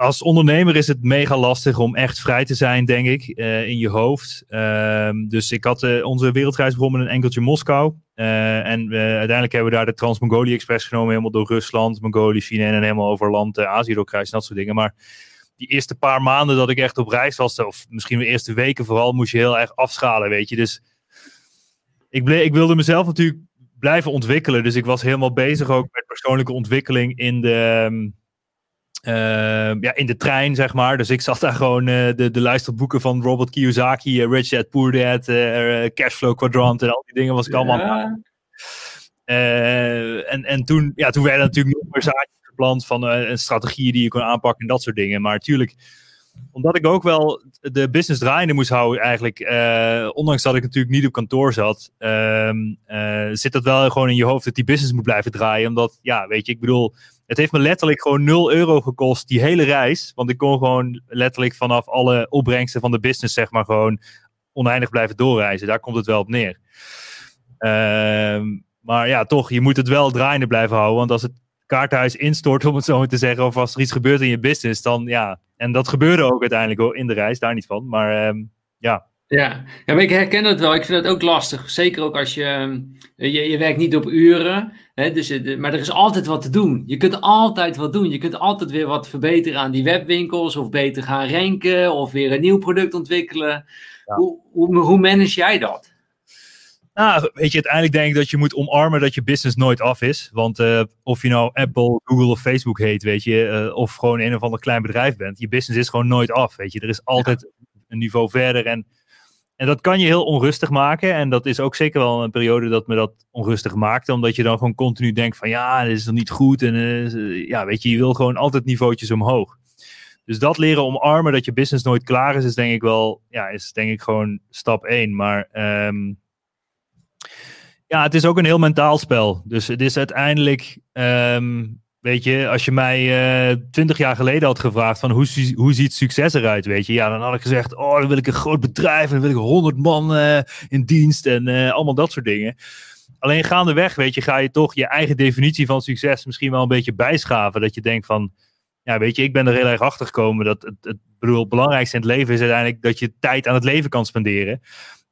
Als ondernemer is het mega lastig om echt vrij te zijn, denk ik, uh, in je hoofd. Ehm, dus ik had onze wereldreis begonnen met een enkeltje Moskou. en uiteindelijk hebben we daar de Trans-Mongolië Express genomen, helemaal door Rusland, Mongolië, China en helemaal over land Azië doorkruisen, dat soort dingen. Maar die eerste paar maanden dat ik echt op reis was, of misschien de eerste weken vooral, moest je heel erg afschalen, weet je. Dus ik, ik wilde mezelf natuurlijk blijven ontwikkelen. Dus ik was helemaal bezig ook met persoonlijke ontwikkeling in de, uh, ja, in de trein, zeg maar. Dus ik zat daar gewoon uh, de, de luisterboeken van Robert Kiyosaki, uh, Rich Dad, Poor Dad, Cashflow Quadrant en al die dingen was ik allemaal en, en toen, ja, toen werden natuurlijk nog meer zaken gepland van uh, strategieën die je kon aanpakken en dat soort dingen. Maar natuurlijk, omdat ik ook wel de business draaiende moest houden, eigenlijk, uh, ondanks dat ik natuurlijk niet op kantoor zat, uh, zit dat wel gewoon in je hoofd dat die business moet blijven draaien. Omdat, ja, weet je, ik bedoel, het heeft me letterlijk gewoon 0 euro gekost, die hele reis. Want ik kon gewoon letterlijk vanaf alle opbrengsten van de business, zeg maar, gewoon oneindig blijven doorreizen. Daar komt het wel op neer. Ehm, maar ja, toch, je moet het wel draaiende blijven houden. Want als het kaarthuis instort, om het zo maar te zeggen, of als er iets gebeurt in je business, dan ja. En dat gebeurde ook uiteindelijk in de reis, daar niet van. Maar um, ja. Ja. ja, maar ik herken het wel. Ik vind het ook lastig. Zeker ook als je, ehm, je, je werkt niet op uren. Hè, dus, maar er is altijd wat te doen. Je kunt altijd wat doen. Je kunt altijd weer wat verbeteren aan die webwinkels. Of beter gaan ranken. Of weer een nieuw product ontwikkelen. Ja. Hoe, hoe, hoe manage jij dat? Nou, weet je, uiteindelijk denk ik dat je moet omarmen dat je business nooit af is. Want uh, of je nou Apple, Google of Facebook heet, weet je, uh, of gewoon een of ander klein bedrijf bent, je business is gewoon nooit af, weet je. Er is altijd ja. een niveau verder en, en dat kan je heel onrustig maken. En dat is ook zeker wel een periode dat me dat onrustig maakte, omdat je dan gewoon continu denkt van ja, dit is nog niet goed. En uh, ja, weet je, je wil gewoon altijd niveautjes omhoog. Dus dat leren omarmen dat je business nooit klaar is, is denk ik wel, ja, is denk ik gewoon stap 1. Maar um, ja, het is ook een heel mentaal spel. Dus het is uiteindelijk, um, weet je, als je mij uh, twintig jaar geleden had gevraagd van hoe, hoe ziet succes eruit, weet je. Ja, dan had ik gezegd, oh, dan wil ik een groot bedrijf en dan wil ik honderd man uh, in dienst en uh, allemaal dat soort dingen. Alleen gaandeweg, weet je, ga je toch je eigen definitie van succes misschien wel een beetje bijschaven. Dat je denkt van, ja, weet je, ik ben er heel erg achter gekomen dat het, het, bedoel, het belangrijkste in het leven is uiteindelijk dat je tijd aan het leven kan spenderen.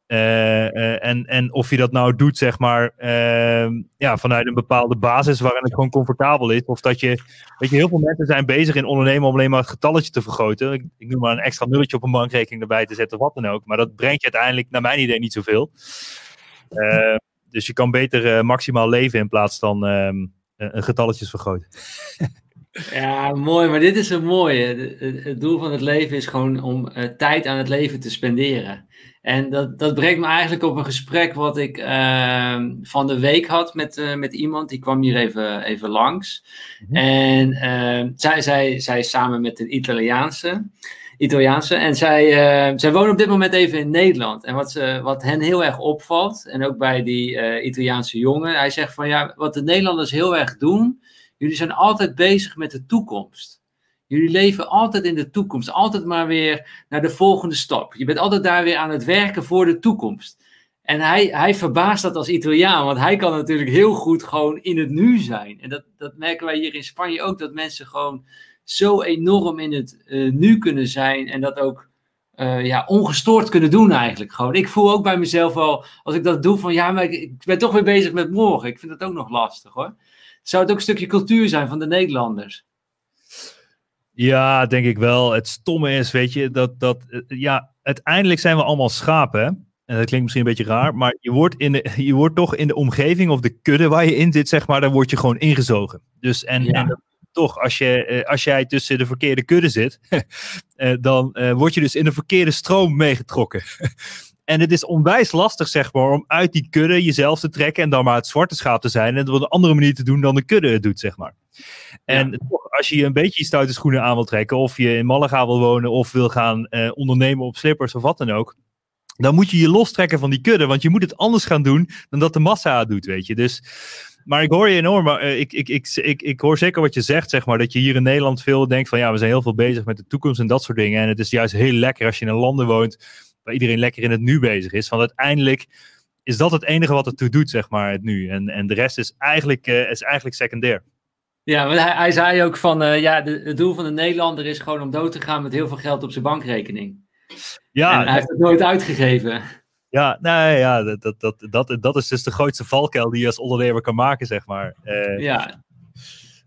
Uh, uh, en, en of je dat nou doet, zeg maar, uh, ja, vanuit een bepaalde basis waarin het gewoon comfortabel is. Of dat je, weet je, heel veel mensen zijn bezig in ondernemen om alleen maar het getalletje te vergroten. Ik, ik noem maar een extra nulletje op een bankrekening erbij te zetten of wat dan ook. Maar dat brengt je uiteindelijk, naar mijn idee, niet zoveel. dus je kan beter maximaal leven in plaats van ehm, een getalletjes vergroten. Ja, mooi. Maar dit is een mooie. Het doel van het leven is gewoon om tijd aan het leven te spenderen. En dat, dat brengt me eigenlijk op een gesprek wat ik uh, van de week had met, uh, met iemand. Die kwam hier even, even langs. Mm -hmm. En uh, zij, zij, zij samen met een Italiaanse. Italiaanse. En zij, eh, zij wonen op dit moment even in Nederland. En wat, ze, wat hen heel erg opvalt, en ook bij die eh, Italiaanse jongen, hij zegt van ja, wat de Nederlanders heel erg doen, jullie zijn altijd bezig met de toekomst. Jullie leven altijd in de toekomst, altijd maar weer naar de volgende stap. Je bent altijd daar weer aan het werken voor de toekomst. En hij, hij verbaast dat als Italiaan, want hij kan natuurlijk heel goed gewoon in het nu zijn. En dat, dat merken wij hier in Spanje ook, dat mensen gewoon zo enorm in het uh, nu kunnen zijn en dat ook uh, ja, ongestoord kunnen doen eigenlijk gewoon. Ik voel ook bij mezelf wel, als ik dat doe, van ja, maar ik, ik ben toch weer bezig met morgen. Ik vind dat ook nog lastig hoor. Zou het ook een stukje cultuur zijn van de Nederlanders? Ja, denk ik wel. Het stomme is, weet je, dat, dat ja, uiteindelijk zijn we allemaal schapen. Hè? En dat klinkt misschien een beetje raar, maar je wordt, in de, je wordt toch in de omgeving of de kudde waar je in zit, zeg maar, daar word je gewoon ingezogen. Dus en, ja. en toch, als, je, als jij tussen de verkeerde kudde zit, dan word je dus in een verkeerde stroom meegetrokken. En het is onwijs lastig, zeg maar, om uit die kudde jezelf te trekken en dan maar het zwarte schaap te zijn en het op een andere manier te doen dan de kudde het doet, zeg maar. En ja. toch, als je een beetje je stoute schoenen aan wil trekken, of je in Malaga wil wonen, of wil gaan uh, ondernemen op slippers of wat dan ook, dan moet je je lostrekken van die kudde, want je moet het anders gaan doen dan dat de massa het doet, weet je. Dus, maar ik hoor je enorm, maar uh, ik, ik, ik, ik, ik hoor zeker wat je zegt, zeg maar, dat je hier in Nederland veel denkt van, ja, we zijn heel veel bezig met de toekomst en dat soort dingen. En het is juist heel lekker als je in landen woont waar iedereen lekker in het nu bezig is. Want uiteindelijk is dat het enige wat het toe doet, zeg maar, het nu. En, en de rest is eigenlijk, uh, is eigenlijk secundair. Ja, maar hij, hij zei ook van, uh, ja, de, het doel van de Nederlander is gewoon om dood te gaan met heel veel geld op zijn bankrekening. Ja, en hij heeft het nooit uitgegeven. Ja, nou ja, dat, dat, dat, dat, dat is dus de grootste valkuil die je als ondernemer kan maken, zeg maar. Uh, ja.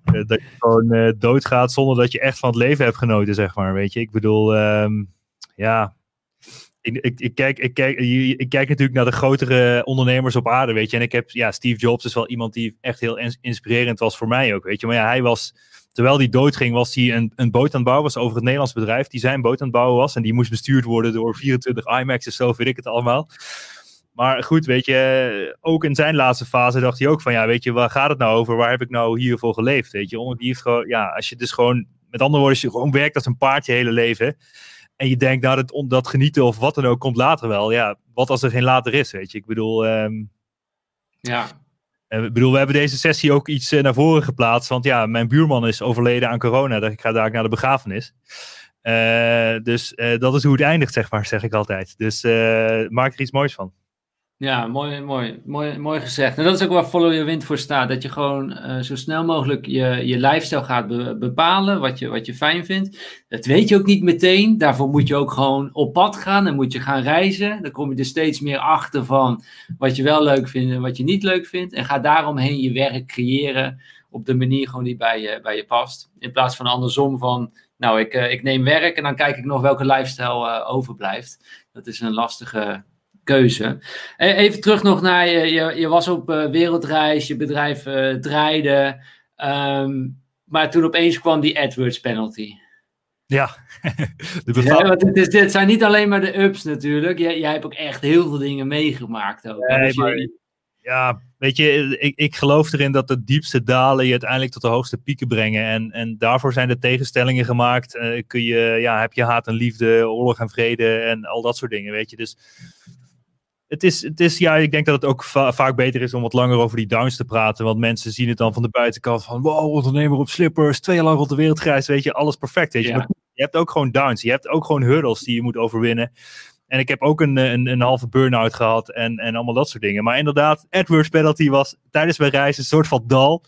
dat je gewoon doodgaat zonder dat je echt van het leven hebt genoten, zeg maar. Weet je, ik bedoel, um, ja, ik, ik, kijk, ik, kijk, ik kijk natuurlijk naar de grotere ondernemers op aarde, weet je. En ik heb, ja, Steve Jobs is wel iemand die echt heel inspirerend was voor mij ook, weet je. Maar ja, hij was, terwijl hij doodging, was hij een, een boot aan het bouwen, was over het Nederlands bedrijf, die zijn boot aan het bouwen was. En die moest bestuurd worden door 24 IMAX's, zo weet ik het allemaal. Maar goed, weet je, ook in zijn laatste fase dacht hij ook van, ja, weet je, waar gaat het nou over? Waar heb ik nou hiervoor geleefd, weet je? Omdat die heeft gewoon, ja, als je dus gewoon, met andere woorden, als je gewoon werkt als een paard je hele leven en je denkt, nou, dat, dat genieten of wat dan ook komt later wel. Ja, wat als er geen later is, weet je. Ik bedoel... Um, ja. Ik bedoel, we hebben deze sessie ook iets uh, naar voren geplaatst. Want ja, mijn buurman is overleden aan corona. Ik ga daar naar de begrafenis. Uh, dus uh, dat is hoe het eindigt, zeg maar, zeg ik altijd. Dus maak er iets moois van. Ja, mooi, mooi, mooi, mooi gezegd. En dat is ook waar Follow Your Wind voor staat. Dat je gewoon uh, zo snel mogelijk je, je lifestyle gaat be bepalen, wat je, wat je fijn vindt. Dat weet je ook niet meteen. Daarvoor moet je ook gewoon op pad gaan en moet je gaan reizen. Dan kom je er steeds meer achter van wat je wel leuk vindt en wat je niet leuk vindt. En ga daaromheen je werk creëren op de manier gewoon die bij je, bij je past. In plaats van andersom van, nou, ik, uh, ik neem werk en dan kijk ik nog welke lifestyle uh, overblijft. Dat is een lastige keuze. Even terug nog naar je, je, je was op uh, wereldreis, je bedrijf uh, draaide, um, maar toen opeens kwam die AdWords penalty. Ja, de ja want het, is, dit zijn niet alleen maar de ups natuurlijk, jij, jij hebt ook echt heel veel dingen meegemaakt. Ook. Nee, dus maar, je... Ja, weet je, ik, ik geloof erin dat de diepste dalen je uiteindelijk tot de hoogste pieken brengen. En, en daarvoor zijn de tegenstellingen gemaakt. Uh, kun je, ja, heb je haat en liefde, oorlog en vrede en al dat soort dingen, weet je. Dus het is, het is, ja, ik denk dat het ook va vaak beter is om wat langer over die downs te praten. Want mensen zien het dan van de buitenkant van, wow, ondernemer op slippers, twee jaar lang rond de wereld gereisd, weet je, alles perfect, weet je. Ja. Maar je hebt ook gewoon downs, je hebt ook gewoon hurdles die je moet overwinnen. En ik heb ook een, een, een halve burn-out gehad en, en allemaal dat soort dingen. Maar inderdaad, AdWords penalty was tijdens mijn reis een soort van dal.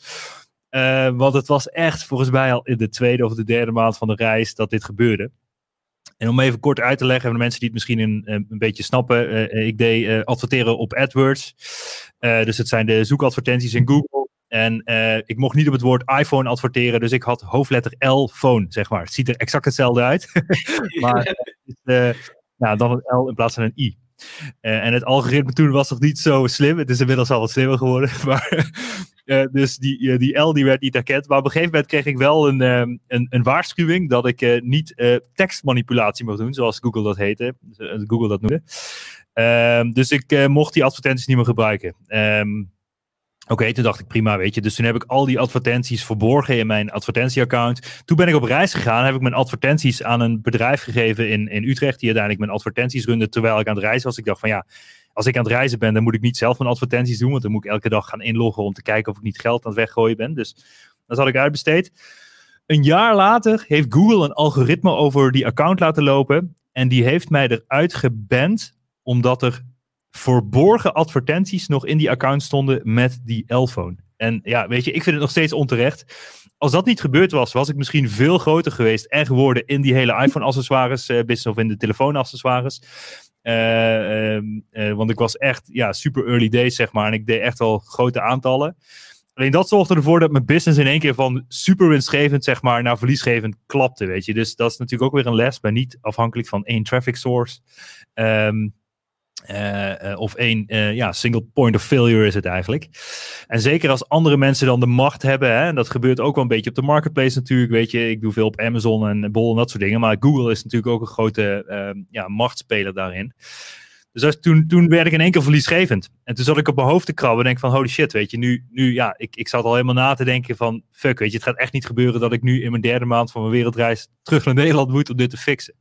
Uh, want het was echt volgens mij al in de tweede of de derde maand van de reis dat dit gebeurde. En om even kort uit te leggen, voor de mensen die het misschien een, een beetje snappen. Uh, ik deed uh, adverteren op AdWords. Dus het zijn de zoekadvertenties in Google. En ik mocht niet op het woord iPhone adverteren, dus ik had hoofdletter L phone, zeg maar. Het ziet er exact hetzelfde uit. maar nou, dan een L in plaats van een I. Uh, en het algoritme toen was nog niet zo slim. Het is inmiddels al wat slimmer geworden. Maar, uh, dus die, uh, die L die werd niet herkend. Maar op een gegeven moment kreeg ik wel een, um, een, een, waarschuwing dat ik niet tekstmanipulatie mocht doen, zoals Google dat heette. Google dat noemde. Um, dus ik mocht die advertenties niet meer gebruiken. Um, Oké, toen dacht ik prima, weet je. Dus toen heb ik al die advertenties verborgen in mijn advertentieaccount. Toen ben ik op reis gegaan, heb ik mijn advertenties aan een bedrijf gegeven in, in Utrecht, die uiteindelijk mijn advertenties runde terwijl ik aan het reizen was. Ik dacht van ja, als ik aan het reizen ben, dan moet ik niet zelf mijn advertenties doen, want dan moet ik elke dag gaan inloggen om te kijken of ik niet geld aan het weggooien ben. Dus dat had ik uitbesteed. Een jaar later heeft Google een algoritme over die account laten lopen. En die heeft mij eruit geband, omdat er verborgen advertenties nog in die account stonden met die L-phone. En ja, weet je, ik vind het nog steeds onterecht. Als dat niet gebeurd was, was ik misschien veel groter geweest en geworden in die hele iPhone-accessoires uh, business of in de telefoon-accessoires. Uh, uh, want ik was echt ja, super early days, zeg maar. En ik deed echt al grote aantallen. Alleen dat zorgde ervoor dat mijn business in één keer van super winstgevend, zeg maar, naar verliesgevend klapte, weet je. Dus dat is natuurlijk ook weer een les, maar niet afhankelijk van één traffic source. Um, uh, uh, of één uh, ja, single point of failure is het eigenlijk. En zeker als andere mensen dan de macht hebben, hè, en dat gebeurt ook wel een beetje op de marketplace natuurlijk, weet je, ik doe veel op Amazon en Bol en dat soort dingen, maar Google is natuurlijk ook een grote ehm, ja, machtspeler daarin. Dus toen, toen werd ik in één keer verliesgevend. En toen zat ik op mijn hoofd te krabben en denk van holy shit, weet je, nu, nu ja, ik, ik zat al helemaal na te denken van fuck, weet je, het gaat echt niet gebeuren dat ik nu in mijn derde maand van mijn wereldreis terug naar Nederland moet om dit te fixen.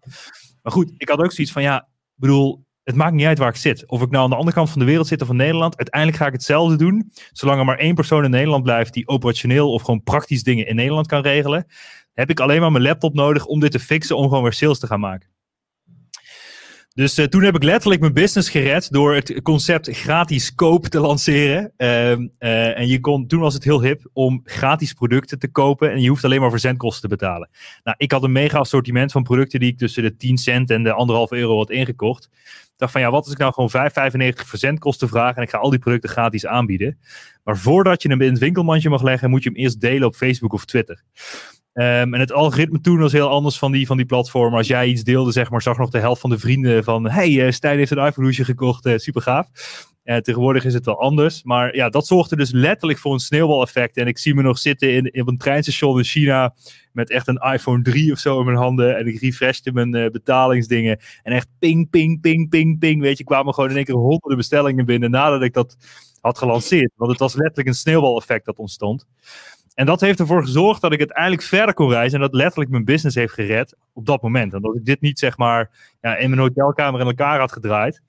Maar goed, ik had ook zoiets van ja, ik bedoel, het maakt niet uit waar ik zit. Of ik nou aan de andere kant van de wereld zit of in Nederland. Uiteindelijk ga ik hetzelfde doen. Zolang er maar één persoon in Nederland blijft die operationeel of gewoon praktisch dingen in Nederland kan regelen. Heb ik alleen maar mijn laptop nodig om dit te fixen om gewoon weer sales te gaan maken. Dus uh, toen heb ik letterlijk mijn business gered door het concept gratis koop te lanceren. Uh, uh, en je kon, toen was het heel hip om gratis producten te kopen en je hoeft alleen maar verzendkosten te betalen. Nou, ik had een mega assortiment van producten die ik tussen de 10 cent en de 1,5 euro had ingekocht. Ik dacht van ja, wat als ik nou gewoon 5,95 verzendkosten vraag en ik ga al die producten gratis aanbieden. Maar voordat je hem in het winkelmandje mag leggen, moet je hem eerst delen op Facebook of Twitter. Um, en het algoritme toen was heel anders van die, van die platform. Als jij iets deelde, zeg maar, zag nog de helft van de vrienden van... Hey, uh, Stijn heeft een iPhone hoesje gekocht, uh, super gaaf. Uh, tegenwoordig is het wel anders. Maar ja, dat zorgde dus letterlijk voor een sneeuwbaleffect. En ik zie me nog zitten in, in een treinstation in China... met echt een iPhone 3 of zo in mijn handen. En ik refreshte mijn betalingsdingen. En echt ping, ping, ping, ping, ping. Weet je, kwamen gewoon in één keer honderden bestellingen binnen... nadat ik dat had gelanceerd. Want het was letterlijk een sneeuwbaleffect dat ontstond. En dat heeft ervoor gezorgd dat ik uiteindelijk verder kon reizen. En dat letterlijk mijn business heeft gered op dat moment. En dat ik dit niet zeg maar ja, in mijn hotelkamer in elkaar had gedraaid.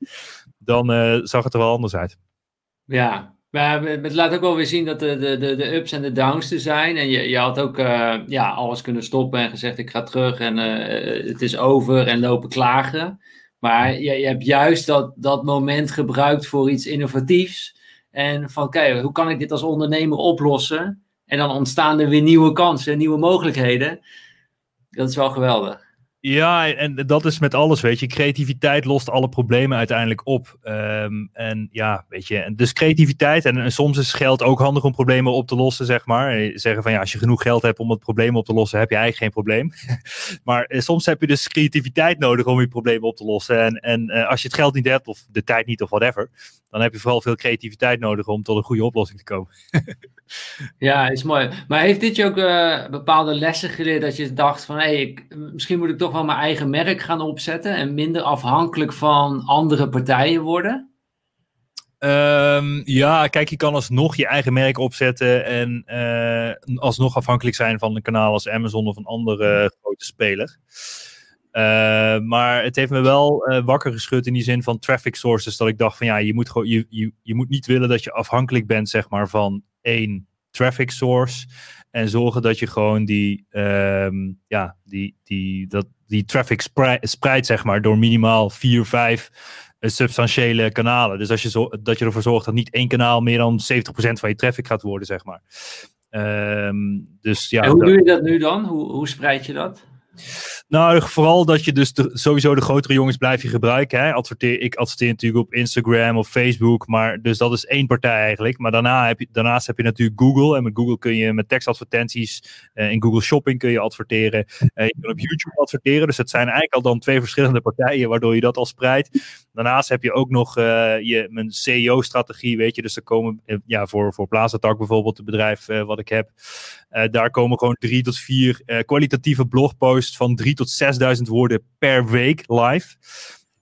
Dan uh, zag het er wel anders uit. Ja, maar het laat ook wel weer zien dat de, de, de, ups en de downs er zijn. En je, je had ook uh, ja, alles kunnen stoppen en gezegd ik ga terug en uh, het is over en lopen klagen. Maar je, je hebt juist dat, dat moment gebruikt voor iets innovatiefs. En van kijk, hoe kan ik dit als ondernemer oplossen? En dan ontstaan er weer nieuwe kansen, nieuwe mogelijkheden. Dat is wel geweldig. Ja, en dat is met alles, weet je. Creativiteit lost alle problemen uiteindelijk op. Um, en ja, weet je, dus creativiteit. En, soms is geld ook handig om problemen op te lossen, zeg maar. Zeggen van ja, als je genoeg geld hebt om het probleem op te lossen, heb je eigenlijk geen probleem. maar eh, soms heb je dus creativiteit nodig om je problemen op te lossen. En, en uh, als je het geld niet hebt, of de tijd niet, of whatever, dan heb je vooral veel creativiteit nodig om tot een goede oplossing te komen. ja, is mooi. Maar heeft dit je ook uh, bepaalde lessen geleerd dat je dacht van, hé, hey, misschien moet ik toch wel mijn eigen merk gaan opzetten en minder afhankelijk van andere partijen worden? Um, ja, kijk, je kan alsnog je eigen merk opzetten en uh, alsnog afhankelijk zijn van een kanaal als Amazon of een andere grote speler. Uh, maar het heeft me wel uh, wakker geschud in die zin van traffic sources. Dat ik dacht van ja, je moet, gewoon, je, je, je moet niet willen dat je afhankelijk bent zeg maar, van één traffic source. En zorgen dat je gewoon die, um, ja, die, die, dat, die traffic spreidt, zeg maar, door minimaal vier, vijf uh, substantiële kanalen. Dus als je zo, dat je ervoor zorgt dat niet één kanaal meer dan 70% van je traffic gaat worden, zeg maar. Um, dus, ja, en hoe doe je dat nu dan? Hoe, hoe spreid je dat? Nou, vooral dat je dus sowieso de grotere jongens blijf je gebruiken. Hè? Adverteer, ik adverteer natuurlijk op Instagram of Facebook, maar dus dat is één partij eigenlijk. Maar daarna heb je, daarnaast heb je natuurlijk Google. En met Google kun je met tekstadvertenties, uh, in Google Shopping kun je adverteren. Uh, je kunt op YouTube adverteren. Dus het zijn eigenlijk al dan twee verschillende partijen, waardoor je dat al spreidt. Daarnaast heb je ook nog uh, je, mijn CEO-strategie, weet je. Dus er komen, ja, voor, voor bijvoorbeeld, het bedrijf wat ik heb. Daar komen gewoon drie tot vier kwalitatieve blogposts van drie tot 6000 woorden per week live.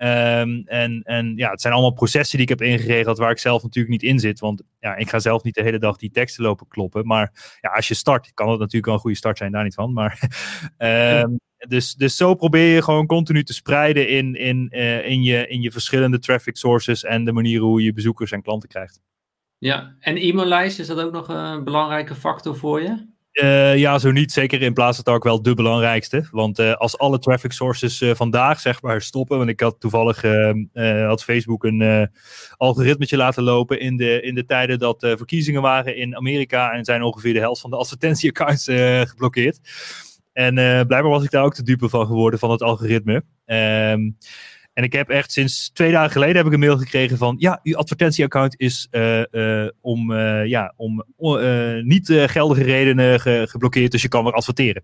Ehm, en, en ja, het zijn allemaal processen die ik heb ingeregeld waar ik zelf natuurlijk niet in zit. Want ja, ik ga zelf niet de hele dag die teksten lopen kloppen. Maar ja, als je start, kan het natuurlijk wel een goede start zijn, daar niet van. Maar ehm, dus, dus zo probeer je gewoon continu te spreiden in, in, eh, in, je, in je verschillende traffic sources en de manieren hoe je bezoekers en klanten krijgt. Ja, en e-maillijst, is dat ook nog een belangrijke factor voor je? Uh, ja, zo niet. Zeker in plaats ook wel de belangrijkste. Want uh, als alle traffic sources uh, vandaag zeg maar stoppen. Want ik had toevallig had Facebook een algoritmetje laten lopen in de, in de tijden dat verkiezingen waren in Amerika. En zijn ongeveer de helft van de advertentieaccounts geblokkeerd. En blijkbaar was ik daar ook te dupe van geworden van het algoritme. Ehm, en ik heb echt sinds twee dagen geleden heb ik een mail gekregen van ja, uw advertentieaccount is uh, om, uh, ja, om niet geldige redenen ge geblokkeerd, dus je kan weer adverteren.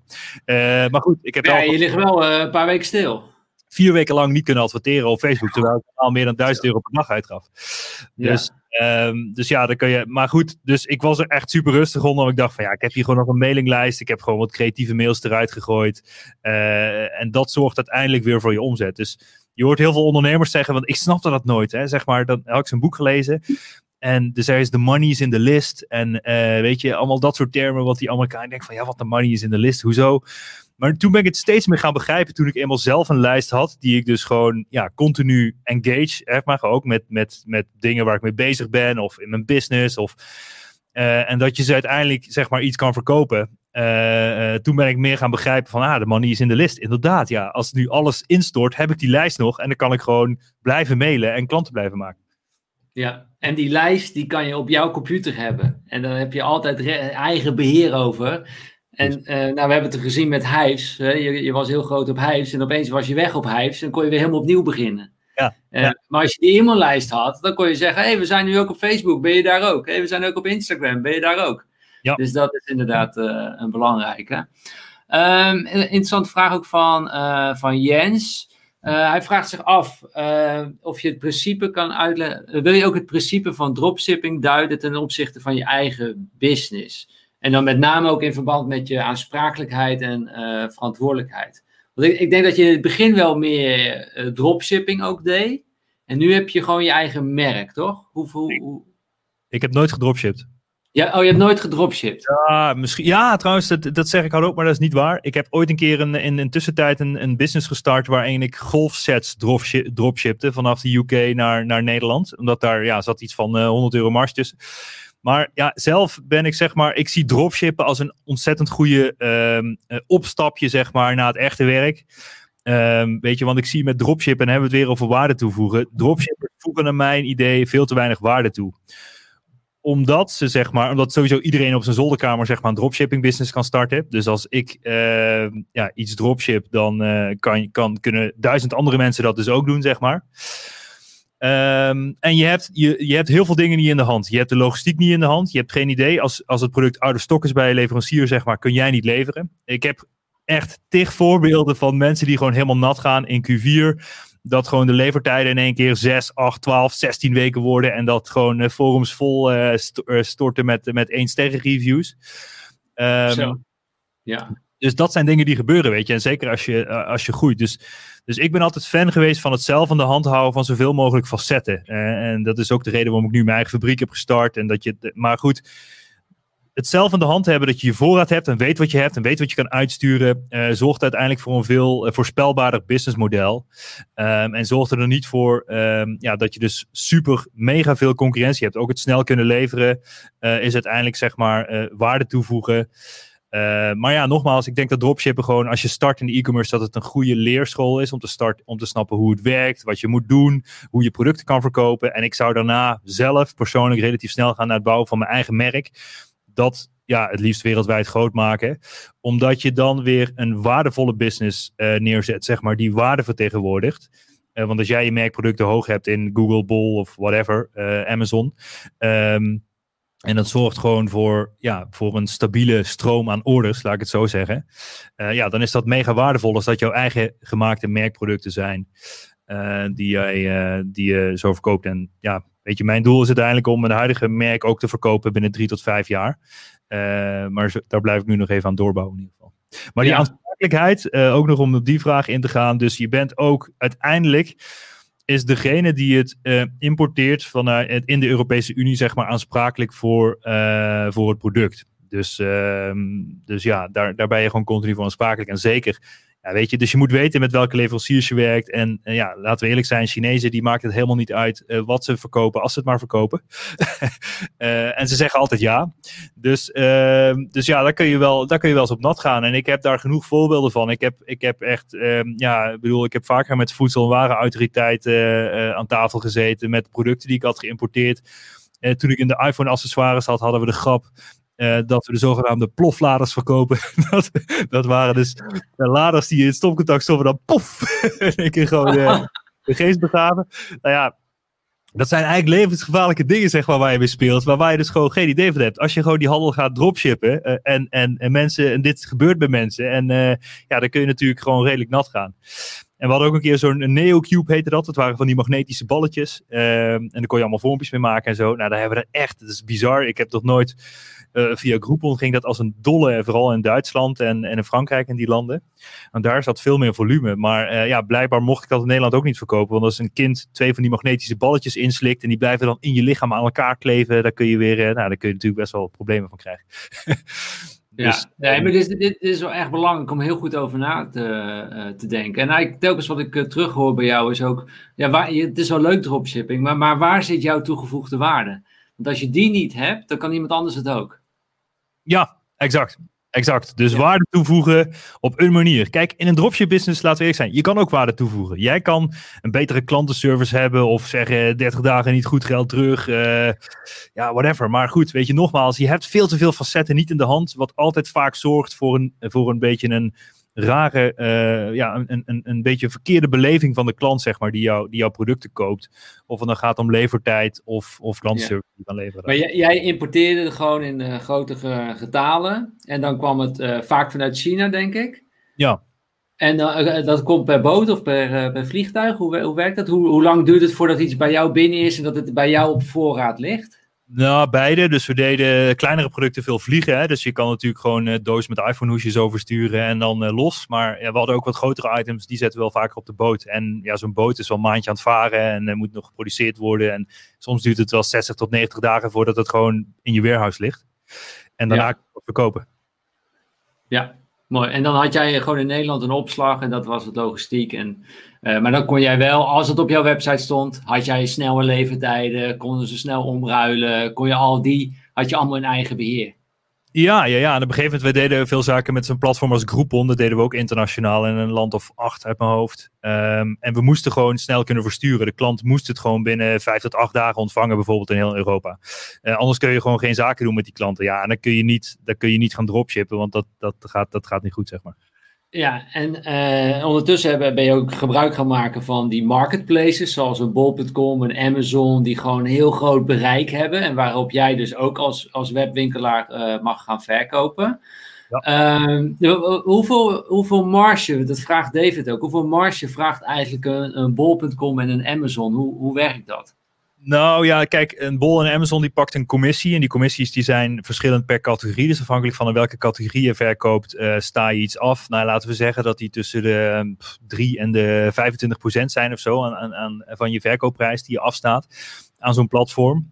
maar goed, ik heb ja, je ligt wel een paar weken stil. Vier weken lang niet kunnen adverteren op Facebook, terwijl ik al meer dan duizend euro per dag uitgaf. Dus Um, dus ja, dan kun je. Maar goed, dus ik was er echt super rustig onder. Want ik dacht van ja, ik heb hier gewoon nog een mailinglijst. Ik heb gewoon wat creatieve mails eruit gegooid. Uh, en dat zorgt uiteindelijk weer voor je omzet. Dus je hoort heel veel ondernemers zeggen, want ik snapte dat nooit. Hè, zeg maar, dan had ik zijn boek gelezen. En dus er is de money is in de list. En uh, weet je, allemaal dat soort termen wat die Amerikaan denkt van ja, wat de money is in de list, hoezo? Maar toen ben ik het steeds meer gaan begrijpen toen ik eenmaal zelf een lijst had, die ik dus gewoon ja, continu engage, zeg maar, ook met, met, met dingen waar ik mee bezig ben of in mijn business. Of, uh, en dat je ze uiteindelijk zeg maar iets kan verkopen. Uh, uh, toen ben ik meer gaan begrijpen van, ah, de money is in de list. Inderdaad, ja, als nu alles instort, heb ik die lijst nog en dan kan ik gewoon blijven mailen en klanten blijven maken. Ja, en die lijst die kan je op jouw computer hebben. En dan heb je altijd eigen beheer over. En uh, nou, we hebben het er gezien met Hives. Hè? Je, je, was heel groot op Hives en opeens was je weg op Hives en kon je weer helemaal opnieuw beginnen. Ja, uh, ja. Maar als je die e-maillijst had, dan kon je zeggen: hé, hey, we zijn nu ook op Facebook, ben je daar ook? Hé, hey, we zijn ook op Instagram, ben je daar ook? Ja. Dus dat is inderdaad uh, een belangrijke. Um, interessante vraag ook van, van Jens. hij vraagt zich af of je het principe kan uitleggen. wil je ook het principe van dropshipping duiden ten opzichte van je eigen business? En dan met name ook in verband met je aansprakelijkheid en verantwoordelijkheid. Want ik, ik, denk dat je in het begin wel meer dropshipping ook deed. En nu heb je gewoon je eigen merk, toch? Hoe, hoe, hoe... Ik heb nooit gedropshipped. Ja, oh, je hebt nooit gedropshipped? Ja, misschien, ja trouwens, dat, dat zeg ik ook, maar dat is niet waar. Ik heb ooit een keer een, in een tussentijd een, een business gestart waarin ik golfsets dropshipte vanaf de UK naar, naar Nederland. Omdat daar ja, zat iets van uh, 100 euro mars tussen. Maar ja, zelf ben ik zeg maar, ik zie dropshippen als een ontzettend goede um, uh, opstapje zeg maar naar het echte werk. Um, weet je, want ik zie met dropshippen, en hebben we het weer over waarde toevoegen. Dropshippers voegen naar mijn idee veel te weinig waarde toe omdat ze zeg maar, omdat sowieso iedereen op zijn zolderkamer zeg maar een dropshipping business kan starten. Dus als ik uh, ja, iets dropship, dan uh, kan, kan, kunnen duizend andere mensen dat dus ook doen, zeg maar. Um, en je hebt, je, je hebt heel veel dingen niet in de hand. Je hebt de logistiek niet in de hand. Je hebt geen idee. Als, als het product out of stock is bij je leverancier, zeg maar, kun jij niet leveren. Ik heb echt tig voorbeelden van mensen die gewoon helemaal nat gaan in Q4. Dat gewoon de levertijden in één keer 6, 8, 12, 16 weken worden. En dat gewoon uh, forums vol uh, st storten met, met één sterren reviews. Um, Zo. Ja. Dus dat zijn dingen die gebeuren, weet je. En zeker als je, als je groeit. Dus dus ik ben altijd fan geweest van het zelf aan de hand houden van zoveel mogelijk facetten. Uh, en dat is ook de reden waarom ik nu mijn eigen fabriek heb gestart. En dat je, maar goed, het zelf aan de hand hebben, dat je je voorraad hebt en weet wat je hebt en weet wat je kan uitsturen, uh, zorgt uiteindelijk voor een veel uh, voorspelbaarder businessmodel. Um, en zorgt er niet voor um, ja, dat je dus super mega veel concurrentie hebt. Ook het snel kunnen leveren uh, is uiteindelijk zeg maar waarde toevoegen. Uh, maar ja, nogmaals, ik denk dat dropshippen gewoon als je start in de e-commerce, dat het een goede leerschool is om te, start, om te snappen hoe het werkt, wat je moet doen, hoe je producten kan verkopen. En ik zou daarna zelf persoonlijk relatief snel gaan naar het bouwen van mijn eigen merk. Dat ja, het liefst wereldwijd groot maken. Omdat je dan weer een waardevolle business uh, neerzet, zeg maar, die waarde vertegenwoordigt. Uh, want als jij je merkproducten hoog hebt in Google, Bol of whatever, Amazon. Um, en dat zorgt gewoon voor, ja, voor een stabiele stroom aan orders, laat ik het zo zeggen. Ja, dan is dat mega waardevol als dat jouw eigen gemaakte merkproducten zijn. Die, jij, die je zo verkoopt. En ja, weet je, mijn doel is uiteindelijk om mijn huidige merk ook te verkopen binnen drie tot vijf jaar. maar zo, daar blijf ik nu nog even aan doorbouwen in ieder geval. Maar die ja. aansprakelijkheid, ook nog om op die vraag in te gaan. Dus je bent ook uiteindelijk is degene die het uh, importeert vanuit in de Europese Unie, zeg maar, aansprakelijk voor, uh, voor het product. Dus, uh, dus ja, daar, daar ben je gewoon continu voor aansprakelijk. En zeker weet je, dus je moet weten met welke leveranciers je werkt. En uh, ja, laten we eerlijk zijn, Chinezen die maakt het helemaal niet uit uh, wat ze verkopen, als ze het maar verkopen. uh, en ze zeggen altijd ja. Dus, ehm, dus ja, daar kun, je wel, daar kun je wel eens op nat gaan. En ik heb daar genoeg voorbeelden van. Ik heb, ik heb echt, ehm, ja, ik bedoel, ik heb vaker met voedsel- en warenautoriteiten aan tafel gezeten met producten die ik had geïmporteerd. toen ik in de iPhone accessoires had, hadden we de grap uh, dat we de zogenaamde plofladers verkopen. dat, dat waren dus de laders die in stopcontact stoppen, dan pof! in één keer gewoon uh, de geest begaven. Nou ja, dat zijn eigenlijk levensgevaarlijke dingen, zeg maar, waar je mee speelt. Maar waar je dus gewoon geen idee van hebt. Als je gewoon die handel gaat dropshippen uh, en, en, en mensen, en dit gebeurt bij mensen. En ja, dan kun je natuurlijk gewoon redelijk nat gaan. En we hadden ook een keer zo'n NeoCube heette dat. Dat waren van die magnetische balletjes. Um, en daar kon je allemaal vormpjes mee maken en zo. Nou, daar hebben we er echt, dat is bizar. Ik heb toch nooit uh, via Groupon ging dat als een dolle, vooral in Duitsland en, en in Frankrijk en die landen. En daar zat veel meer volume. Maar uh, ja, blijkbaar mocht ik dat in Nederland ook niet verkopen. Want als een kind twee van die magnetische balletjes inslikt en die blijven dan in je lichaam aan elkaar kleven, dan kun je weer, uh, nou, daar kun je natuurlijk best wel problemen van krijgen. Dus, ja, nee, maar dit, dit, dit, is wel echt belangrijk om heel goed over na te, uh, te denken. En eigenlijk telkens wat ik uh, terughoor bij jou is ook, ja, waar, het is wel leuk dropshipping, maar, maar waar zit jouw toegevoegde waarde? Want als je die niet hebt, dan kan iemand anders het ook. Ja, exact. Exact. Dus ja. waarde toevoegen op een manier. Kijk, in een dropship business, laten we eerlijk zijn, je kan ook waarde toevoegen. Jij kan een betere klantenservice hebben of zeggen 30 dagen niet goed geld terug. Uh, ja, whatever. Maar goed, weet je, nogmaals, je hebt veel te veel facetten niet in de hand, wat altijd vaak zorgt voor een, voor een beetje een rare, uh, ja, een, een, een beetje verkeerde beleving van de klant, zeg maar, die, jou, die jouw producten koopt. Of het dan gaat om levertijd of, of klantservice ja. die leveren. Maar jij, jij importeerde gewoon in uh, grote getalen en dan kwam het uh, vaak vanuit China, denk ik. Ja. En dat komt per boot of per, per vliegtuig? Hoe, hoe werkt dat? Hoe, hoe lang duurt het voordat iets bij jou binnen is en dat het bij jou op voorraad ligt? Nou, beide. Dus we deden kleinere producten veel vliegen. Hè? Dus je kan natuurlijk gewoon uh, doos met iPhone hoesjes oversturen en dan uh, los. Maar ja, we hadden ook wat grotere items, die zetten we wel vaker op de boot. En ja, zo'n boot is wel een maandje aan het varen en uh, moet nog geproduceerd worden. En soms duurt het wel 60 tot 90 dagen voordat het gewoon in je warehouse ligt. En daarna ja. verkopen. Ja, Mooi. En dan had jij gewoon in Nederland een opslag en dat was het logistiek. En, uh, maar dan kon jij wel, als het op jouw website stond, had jij snelle levertijden, konden ze snel omruilen, kon je al die, had je allemaal in eigen beheer. Ja, ja, ja. En op een gegeven moment, we deden veel zaken met zo'n platform als Groupon. Dat deden we ook internationaal in een land of acht uit mijn hoofd. Um, en we moesten gewoon snel kunnen versturen. De klant moest het gewoon binnen vijf tot acht dagen ontvangen, bijvoorbeeld in heel Europa. Uh, anders kun je gewoon geen zaken doen met die klanten. Ja, en dan kun je niet, dan kun je niet gaan dropshippen, want dat, dat, gaat, dat gaat niet goed, zeg maar. Ja, en uh, ondertussen ben je ook gebruik gaan maken van die marketplaces, zoals een bol.com en Amazon, die gewoon een heel groot bereik hebben en waarop jij dus ook als, als webwinkelaar uh, mag gaan verkopen. Ja. Uh, hoeveel, hoeveel marge, dat vraagt David ook, hoeveel marge vraagt eigenlijk een, een bol.com en een Amazon? Hoe, hoe werkt dat? Nou ja, kijk, een Bol en Amazon die pakt een commissie. En die commissies die zijn verschillend per categorie. Dus afhankelijk van welke categorie je verkoopt, uh, sta je iets af. Nou, laten we zeggen dat die tussen de 3 en de 25 procent zijn of zo aan, aan, van je verkoopprijs die je afstaat aan zo'n platform.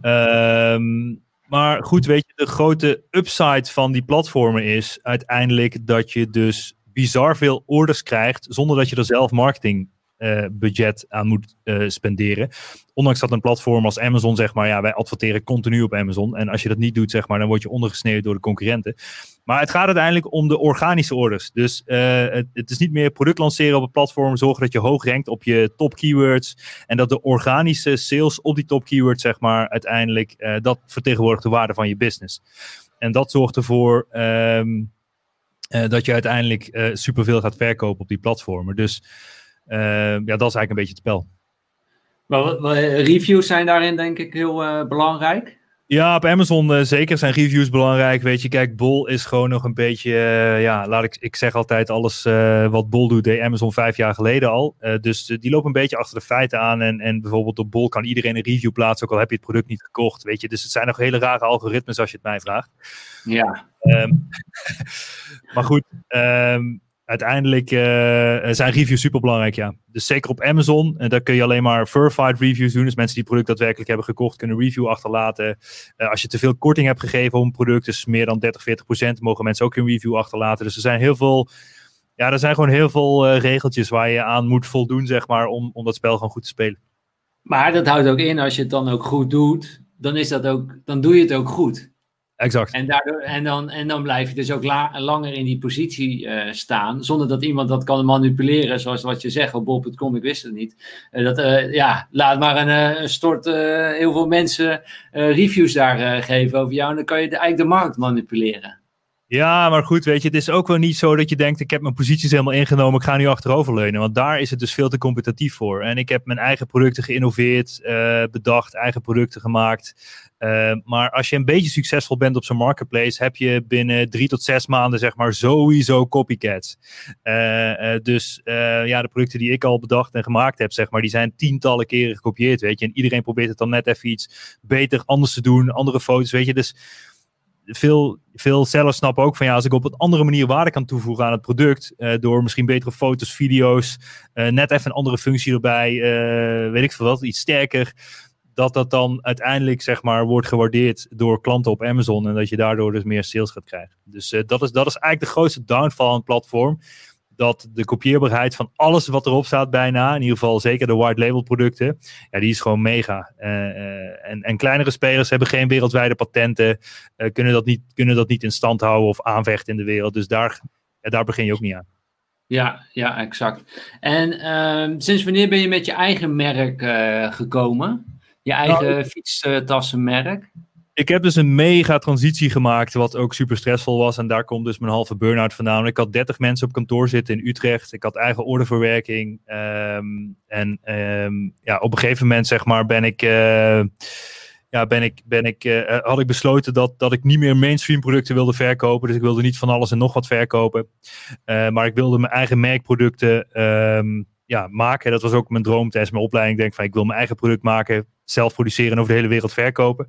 Um, maar goed, weet je, de grote upside van die platformen is uiteindelijk dat je dus bizar veel orders krijgt zonder dat je er zelf marketing budget aan moet uh, spenderen. Ondanks dat een platform als Amazon, zeg maar, ja, wij adverteren continu op Amazon. En als je dat niet doet, zeg maar, dan word je ondergesneden door de concurrenten. Maar het gaat uiteindelijk om de organische orders. Dus uh, het, is niet meer product lanceren op een platform, zorgen dat je hoog rankt op je top keywords. En dat de organische sales op die top keywords, zeg maar, uiteindelijk, dat vertegenwoordigt de waarde van je business. En dat zorgt ervoor um, dat je uiteindelijk superveel gaat verkopen op die platformen. Dus ja, dat is eigenlijk een beetje het spel. Maar reviews zijn daarin denk ik heel uh, belangrijk. Ja, op Amazon uh, zeker zijn reviews belangrijk. Weet je, kijk, Bol is gewoon nog een beetje, uh, ja, laat ik, ik zeg altijd alles wat Bol doet, deed Amazon vijf jaar geleden al. dus die lopen een beetje achter de feiten aan. En, en bijvoorbeeld op Bol kan iedereen een review plaatsen, ook al heb je het product niet gekocht. Weet je, dus het zijn nog hele rare algoritmes als je het mij vraagt. Ja. Um, maar goed, um, uiteindelijk uh, zijn reviews super belangrijk, ja. Dus zeker op Amazon, en daar kun je alleen maar verified reviews doen. Dus mensen die het product daadwerkelijk hebben gekocht, kunnen review achterlaten. Uh, als je te veel korting hebt gegeven op een product, dus meer dan 30, 40 procent, mogen mensen ook een review achterlaten. Dus er zijn heel veel, ja, er zijn gewoon heel veel uh, regeltjes waar je aan moet voldoen, zeg maar, om, om dat spel gewoon goed te spelen. Maar dat houdt ook in, als je het dan ook goed doet, dan, is dat ook, dan doe je het ook goed. Exact. En, daardoor, en, dan, en dan blijf je dus ook la, langer in die positie uh, staan, zonder dat iemand dat kan manipuleren, zoals wat je zegt op bol.com, ik wist het niet. Uh, dat, uh, ja, laat maar een stort heel veel mensen reviews daar geven over jou en dan kan je de, eigenlijk de markt manipuleren. Ja, maar goed, weet je, het is ook wel niet zo dat je denkt, ik heb mijn posities helemaal ingenomen, ik ga nu achteroverleunen. Want daar is het dus veel te competitief voor. En ik heb mijn eigen producten geïnnoveerd, bedacht, eigen producten gemaakt. Uh, maar als je een beetje succesvol bent op zo'n marketplace, heb je binnen drie tot zes maanden zeg maar sowieso copycats. Uh, uh, dus ja, de producten die ik al bedacht en gemaakt heb, zeg maar, die zijn tientallen keren gekopieerd, weet je. En iedereen probeert het dan net even iets beter, anders te doen, andere foto's, weet je. Dus veel, veel sellers snappen ook van ja, als ik op een andere manier waarde kan toevoegen aan het product, door misschien betere foto's, video's, net even een andere functie erbij, weet ik veel wat, iets sterker dat dat dan uiteindelijk zeg maar wordt gewaardeerd door klanten op Amazon en dat je daardoor dus meer sales gaat krijgen. Dus uh, dat, is, dat is eigenlijk de grootste downfall aan het platform. Dat de kopieerbaarheid van alles wat erop staat bijna, in ieder geval zeker de white label producten, ja, die is gewoon mega. Uh, uh, en, en kleinere spelers hebben geen wereldwijde patenten, kunnen, dat niet, kunnen dat niet in stand houden of aanvechten in de wereld. Dus daar, ja, daar begin je ook niet aan. Ja, ja, exact. En ehm, sinds wanneer ben je met je eigen merk gekomen? Je eigen nou, fietstassenmerk? Ik heb dus een mega transitie gemaakt, wat ook super stressvol was. En daar komt dus mijn halve burn-out vandaan. Ik had 30 mensen op kantoor zitten in Utrecht. Ik had eigen ordeverwerking. Um, en um, ja, op een gegeven moment, zeg maar, ben ik. Uh, ja, ben ik, ben ik, uh, had ik besloten dat, dat ik niet meer mainstream producten wilde verkopen. Dus ik wilde niet van alles en nog wat verkopen. Uh, maar ik wilde mijn eigen merkproducten um, ja, maken. Dat was ook mijn droom tijdens mijn opleiding. Ik denk van ik wil mijn eigen product maken, zelf produceren en over de hele wereld verkopen.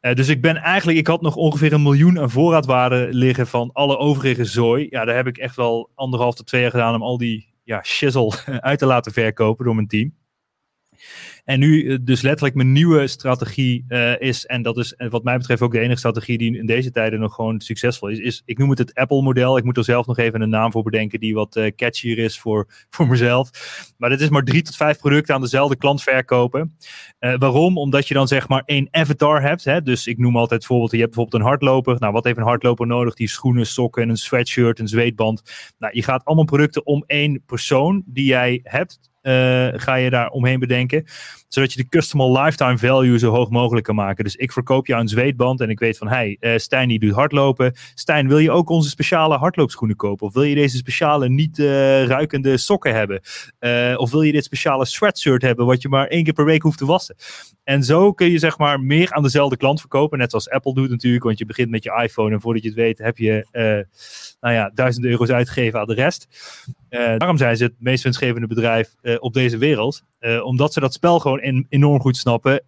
Uh, dus ik ben eigenlijk, ik had nog ongeveer een miljoen aan voorraadwaarde liggen van alle overige zooi. Ja, daar heb ik echt wel anderhalf tot twee jaar gedaan om al die ja, shizzle uit te laten verkopen door mijn team. En nu eh, dus letterlijk mijn nieuwe strategie uh, is, en dat is wat mij betreft ook de enige strategie die in deze tijden nog gewoon succesvol is, is ik noem het het Apple-model. Ik moet er zelf nog even een naam voor bedenken die wat uh, catchier is voor, voor mezelf. Maar dit is maar drie tot vijf producten aan dezelfde klant verkopen. Waarom? Omdat je dan zeg maar één avatar hebt. Hè? Dus ik noem altijd bijvoorbeeld, je hebt bijvoorbeeld een hardloper. Nou, wat heeft een hardloper nodig? Die schoenen, sokken, een sweatshirt, een zweetband. Nou, je gaat allemaal producten om één persoon die jij hebt ga je daar omheen bedenken. Zodat je de customer lifetime value zo hoog mogelijk kan maken. Dus ik verkoop jou een zweetband en ik weet van, hey, uh, Stijn die doet hardlopen. Stijn, wil je ook onze speciale hardloopschoenen kopen? Of wil je deze speciale niet uh, ruikende sokken hebben? of wil je dit speciale sweatshirt hebben wat je maar één keer per week hoeft te wassen? En zo kun je zeg maar meer aan dezelfde klant verkopen. Net zoals Apple doet natuurlijk, want je begint met je iPhone en voordat je het weet heb je nou ja, duizend euro's uitgegeven aan de rest. Uh, daarom zijn ze het meest winstgevende bedrijf uh, op deze wereld. Uh, omdat ze dat spel gewoon enorm goed snappen.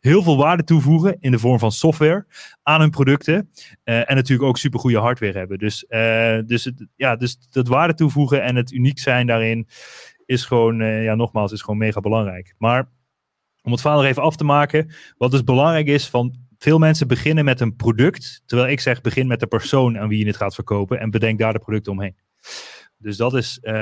heel veel waarde toevoegen in de vorm van software aan hun producten. en natuurlijk ook super goede hardware hebben. Dus, dus, ja, dus dat waarde toevoegen en het uniek zijn daarin is gewoon, ja, nogmaals, is gewoon mega belangrijk. Maar om het verhaal even af te maken. Wat dus belangrijk is van veel mensen beginnen met een product. Terwijl ik zeg, begin met de persoon aan wie je het gaat verkopen. En bedenk daar de producten omheen. Dus dat is, uh,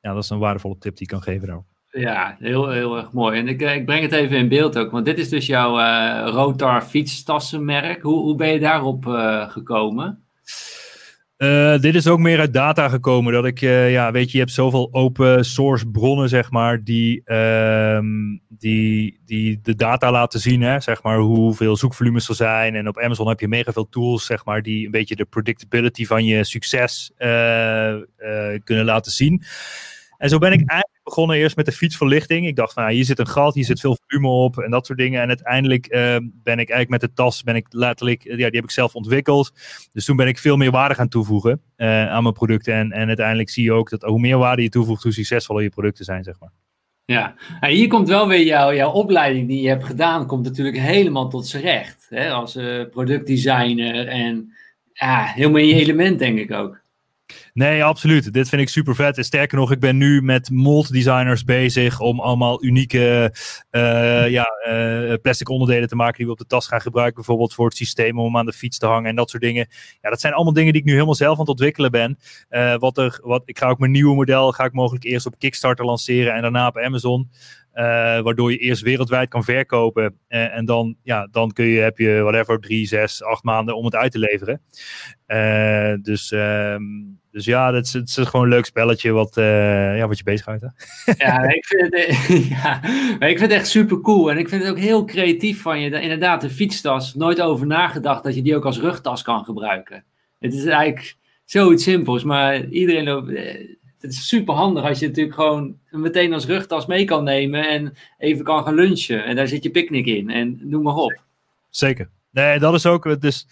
ja, dat is een waardevolle tip die ik kan geven daarop. Ja, heel, heel erg mooi. En ik, eh, ik breng het even in beeld ook. Want dit is dus jouw uh, Rotar fietstassenmerk. Hoe, hoe ben je daarop uh, gekomen? Uh, dit is ook meer uit data gekomen. Dat ik, uh, ja, weet je, je hebt zoveel open source bronnen, zeg maar, die, um, die, die de data laten zien, hè, zeg maar, hoeveel zoekvolumes er zijn. En op Amazon heb je mega veel tools, zeg maar, die een beetje de predictability van je succes uh, kunnen laten zien. En zo ben ik eigenlijk begonnen eerst met de fietsverlichting. Ik dacht van, nou, hier zit een gat, hier zit veel volume op en dat soort dingen. En uiteindelijk uh, ben ik eigenlijk met de tas, ben ik letterlijk, ja, die heb ik zelf ontwikkeld. Dus toen ben ik veel meer waarde gaan toevoegen uh, aan mijn producten. En, en uiteindelijk zie je ook dat hoe meer waarde je toevoegt, hoe succesvoller je producten zijn, zeg maar. Ja, en hier komt wel weer jouw, jouw opleiding die je hebt gedaan, komt natuurlijk helemaal tot zijn recht. Hè? Als uh, productdesigner en ja, helemaal in je element, denk ik ook. Nee, absoluut. Dit vind ik super vet. En sterker nog, ik ben nu met mold designers bezig om allemaal unieke uh, ja, uh, plastic onderdelen te maken die we op de tas gaan gebruiken. Bijvoorbeeld voor het systeem om aan de fiets te hangen en dat soort dingen. Ja, dat zijn allemaal dingen die ik nu helemaal zelf aan het ontwikkelen ben. Uh, wat er, wat, ik ga ook mijn nieuwe model ga ik mogelijk eerst op Kickstarter lanceren en daarna op Amazon. Uh, waardoor je eerst wereldwijd kan verkopen. Uh, en dan, ja, dan kun je, heb je whatever, drie, zes, acht maanden om het uit te leveren. Uh, dus, um, dus ja, het is, het is gewoon een leuk spelletje wat, ja, wat je bezighoudt. Ja, ik vind, het, ja, ik vind het echt super cool. En ik vind het ook heel creatief van je. Inderdaad, de fietstas. Nooit over nagedacht dat je die ook als rugtas kan gebruiken. Het is eigenlijk zoiets simpels, maar iedereen loopt het is super handig als je natuurlijk gewoon meteen als rugtas mee kan nemen en even kan gaan lunchen. En daar zit je picknick in en noem maar op. Zeker. Nee, dat is ook. Dus,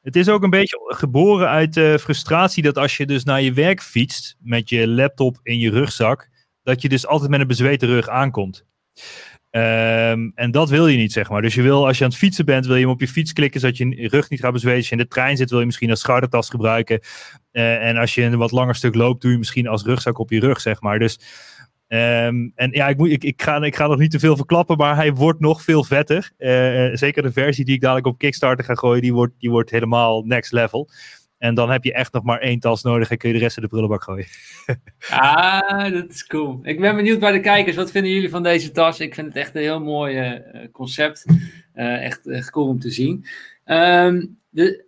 het is ook een beetje geboren uit uh, frustratie dat als je dus naar je werk fietst met je laptop in je rugzak, dat je dus altijd met een bezweten rug aankomt. Um, en dat wil je niet, zeg maar. Dus je wil, als je aan het fietsen bent, wil je hem op je fiets klikken, zodat je rug niet gaat bezweten. Als je in de trein zit, wil je misschien als schoudertas gebruiken. Uh, en als je een wat langer stuk loopt, doe je misschien als rugzak op je rug, zeg maar. Dus, um, en ja, ik, moet, ik, ik, ga, ik ga nog niet te veel verklappen, maar hij wordt nog veel vetter. Uh, zeker de versie die ik dadelijk op Kickstarter ga gooien, die wordt, die wordt helemaal next level. En dan heb je echt nog maar één tas nodig en kun je de rest in de prullenbak gooien. ah, dat is cool. Ik ben benieuwd bij de kijkers. Wat vinden jullie van deze tas? Ik vind het echt een heel mooi uh, concept. Uh, echt, echt cool om te zien. Um, de,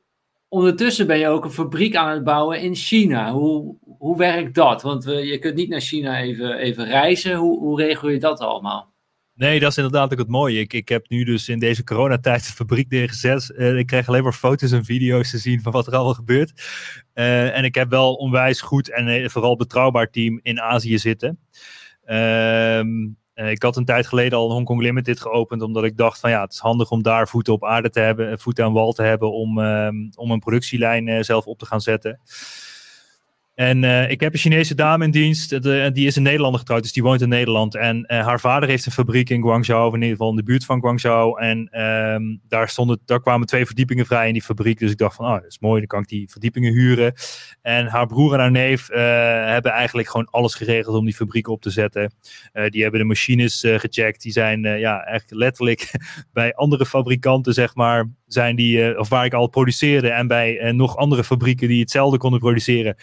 ondertussen ben je ook een fabriek aan het bouwen in China. Hoe, hoe werkt dat? Want we, je kunt niet naar China even, even reizen. Hoe, hoe regel je dat allemaal? Nee, dat is inderdaad ook het mooie. Ik, ik heb nu dus in deze coronatijd de fabriek neergezet. Uh, ik krijg alleen maar foto's en video's te zien van wat er allemaal gebeurt. Uh, en ik heb wel onwijs goed en uh, vooral betrouwbaar team in Azië zitten. Ehm, ik had een tijd geleden al Hongkong Limited geopend, omdat ik dacht van ja, het is handig om daar voeten op aarde te hebben, voeten aan wal te hebben om, um, om een productielijn zelf op te gaan zetten. En uh, ik heb een Chinese dame in dienst. Die is in Nederland getrouwd, dus die woont in Nederland. En uh, haar vader heeft een fabriek in Guangzhou, of in ieder geval in de buurt van Guangzhou. En um, daar, stonden, daar kwamen twee verdiepingen vrij in die fabriek. Dus ik dacht van, oh, dat is mooi, dan kan ik die verdiepingen huren. En haar broer en haar neef uh, hebben eigenlijk gewoon alles geregeld om die fabriek op te zetten. die hebben de machines gecheckt. Die zijn ja, echt letterlijk bij andere fabrikanten, zeg maar, zijn die, of waar ik al produceerde. En bij nog andere fabrieken die hetzelfde konden produceren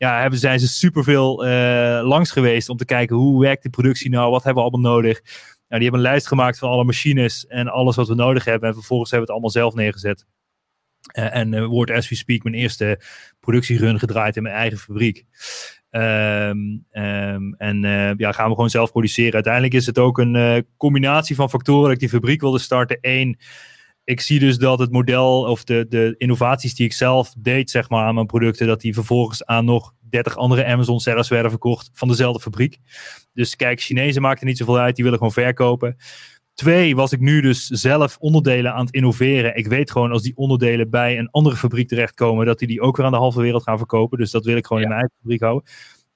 ja, hebben, zijn ze superveel uh, langs geweest om te kijken hoe werkt de productie nou, wat hebben we allemaal nodig. Nou, die hebben een lijst gemaakt van alle machines en alles wat we nodig hebben. En vervolgens hebben we het allemaal zelf neergezet. En uh, wordt as we speak mijn eerste productierun gedraaid in mijn eigen fabriek. Um, um, en ja, gaan we gewoon zelf produceren. Uiteindelijk is het ook een combinatie van factoren dat ik die fabriek wilde starten. Eén, ik zie dus dat het model of de, de innovaties die ik zelf deed, zeg maar, aan mijn producten, dat die vervolgens aan nog 30 andere Amazon sellers werden verkocht van dezelfde fabriek. Dus kijk, Chinezen maakten niet zoveel uit, die willen gewoon verkopen. Twee, was ik nu dus zelf onderdelen aan het innoveren. Ik weet gewoon als die onderdelen bij een andere fabriek terechtkomen, dat die die ook weer aan de halve wereld gaan verkopen. Dus dat wil ik gewoon ja. in mijn eigen fabriek houden.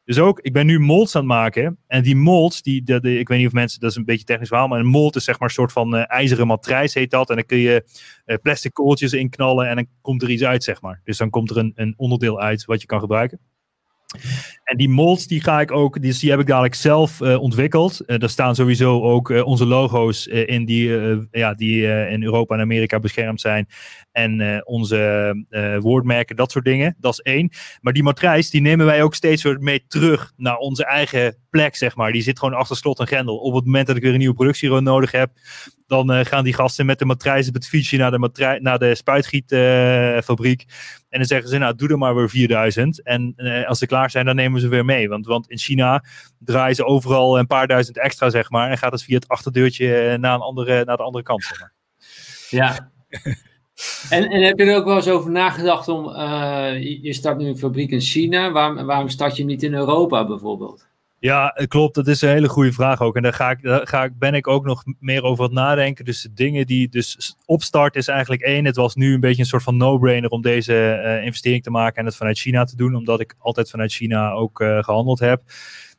Dus ook, ik ben nu molds aan het maken. En die molds, die, ik weet niet of mensen, dat is een beetje technisch verhaal, maar een mold is zeg maar een soort van uh, ijzeren matrijs heet dat. En dan kun je uh, plastic kooltjes in knallen en dan komt er iets uit, zeg maar. Dus dan komt er een, een onderdeel uit wat je kan gebruiken. En die molds die ga ik ook, die, heb ik dadelijk zelf uh, ontwikkeld. Uh, daar staan sowieso ook uh, onze logo's in die, ja, die in Europa en Amerika beschermd zijn. En onze woordmerken, dat soort dingen. Dat is één. Maar die matrijs, die nemen wij ook steeds weer mee terug naar onze eigen plek, zeg maar. Die zit gewoon achter slot en grendel. Op het moment dat ik weer een nieuwe productieroom nodig heb, dan gaan die gasten met de matrijs op het fietsje naar de, naar de spuitgietfabriek. En dan zeggen ze, nou, doe er maar weer 4000. En uh, als ze klaar zijn, dan nemen ze weer mee. Want, want in China draaien ze overal een paar duizend extra, zeg maar. En gaat het via het achterdeurtje naar, een andere, naar de andere kant, zeg maar. Ja. En, en, heb je er ook wel eens over nagedacht om, je, je start nu een fabriek in China, waarom, waarom start je hem niet in Europa bijvoorbeeld? Ja, klopt. Dat is een hele goede vraag ook. En daar, ga ik, daar ga ik, ben ik ook nog meer over het nadenken. Dus de dingen die dus opstart is eigenlijk één. Het was nu een beetje een soort van no-brainer om deze uh, investering te maken en het vanuit China te doen. Omdat ik altijd vanuit China ook uh, gehandeld heb.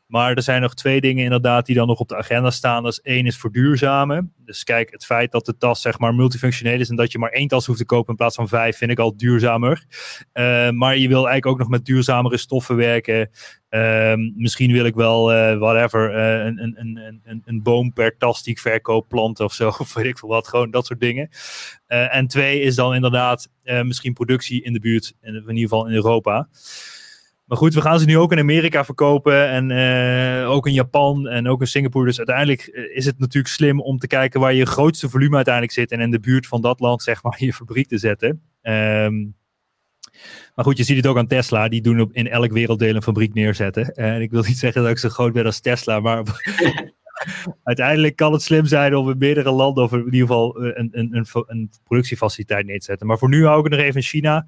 Maar er zijn nog twee dingen inderdaad die dan nog op de agenda staan. Dat is één is verduurzamen. Dus kijk, het feit dat de tas zeg maar multifunctioneel is en dat je maar één tas hoeft te kopen in plaats van vijf, vind ik al duurzamer. Uh, maar je wil eigenlijk ook nog met duurzamere stoffen werken. Uh, misschien wil ik wel, uh, whatever, uh, een, een, een, een, een boom per tas die ik verkoop, planten of zo, of weet ik veel wat, gewoon dat soort dingen. en twee is dan inderdaad misschien productie in de buurt, in, in ieder geval in Europa. Maar goed, we gaan ze nu ook in Amerika verkopen en uh, ook in Japan en ook in Singapore. Dus uiteindelijk eh, is het natuurlijk slim om te kijken waar je grootste volume uiteindelijk zit en in de buurt van dat land zeg maar je fabriek te zetten. Um, maar goed, je ziet het ook aan Tesla. Die doen op, in elk werelddeel een fabriek neerzetten. En ik wil niet zeggen dat ik zo groot ben als Tesla, maar uiteindelijk kan het slim zijn om in meerdere landen of in ieder geval een, een, een, een productiefaciliteit neer te zetten. Maar voor nu hou ik het nog even in China.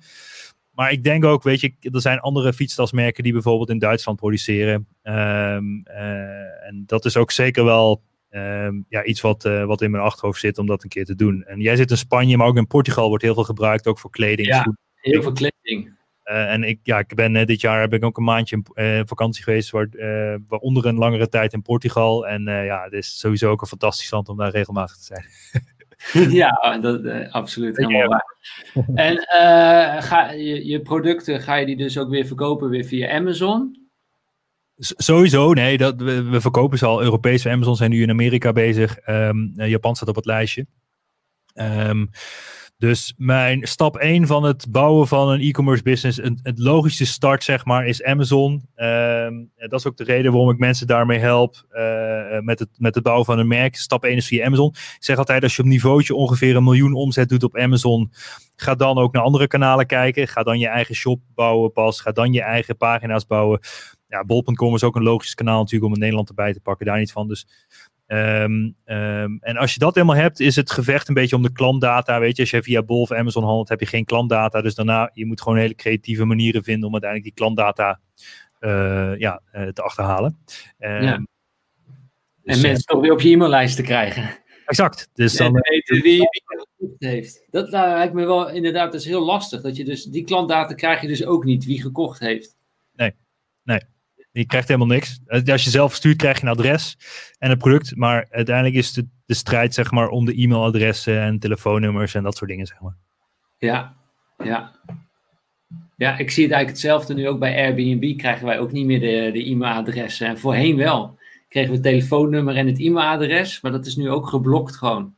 Maar ik denk ook, weet je, er zijn andere fietstasmerken die bijvoorbeeld in Duitsland produceren. Um, uh, en dat is ook zeker wel um, ja, iets wat, uh, wat in mijn achterhoofd zit om dat een keer te doen. En jij zit in Spanje, maar ook in Portugal wordt heel veel gebruikt, ook voor kleding. Ja, heel veel kleding. Uh, en ik, ja, ik ben dit jaar heb ik ook een maandje in vakantie geweest, waar, waaronder een langere tijd in Portugal. En ja, het is sowieso ook een fantastisch land om daar regelmatig te zijn. ja, dat, uh, absoluut. Helemaal waar. En uh, ga, je, je, producten, ga je die dus ook weer verkopen weer via Amazon? S sowieso, nee. Dat, we, we, verkopen ze al. Europese Amazon zijn nu in Amerika bezig. Um, Japan staat op het lijstje. Um, dus mijn stap 1 van het bouwen van een e-commerce business, een, het logische start zeg maar, is Amazon. Um, dat is ook de reden waarom ik mensen daarmee help uh, met, het, met het bouwen van een merk. Stap 1 is via Amazon. Ik zeg altijd, als je op niveautje ongeveer een miljoen omzet doet op Amazon, ga dan ook naar andere kanalen kijken. Ga dan je eigen shop bouwen pas. Ga dan je eigen pagina's bouwen. Ja, bol.com is ook een logisch kanaal natuurlijk om in Nederland erbij te pakken, daar niet van. Dus Um, um, en als je dat helemaal hebt, is het gevecht een beetje om de klantdata. Weet je, als je via Bol of Amazon handelt, heb je geen klantdata. Dus daarna, je moet gewoon hele creatieve manieren vinden om uiteindelijk die klantdata uh, ja, uh, te achterhalen. Um, ja. En dus, mensen toch weer op je e-maillijst te krijgen. Exact. Dus dan, en weten wie, wie gekocht heeft. Dat nou, lijkt me wel inderdaad, dat is heel lastig. Dat je dus, die klantdata krijg je dus ook niet, wie gekocht heeft. Nee, nee. Je krijgt helemaal niks. Als je zelf stuurt, krijg je een adres en een product. Maar uiteindelijk is de, de strijd zeg maar, om de e-mailadressen en telefoonnummers en dat soort dingen. Zeg maar. Ja, ja. Ja, ik zie het eigenlijk hetzelfde nu ook bij Airbnb. Krijgen wij ook niet meer de, de e-mailadressen. En voorheen wel. Kregen we het telefoonnummer en het e-mailadres. Maar dat is nu ook geblokt gewoon.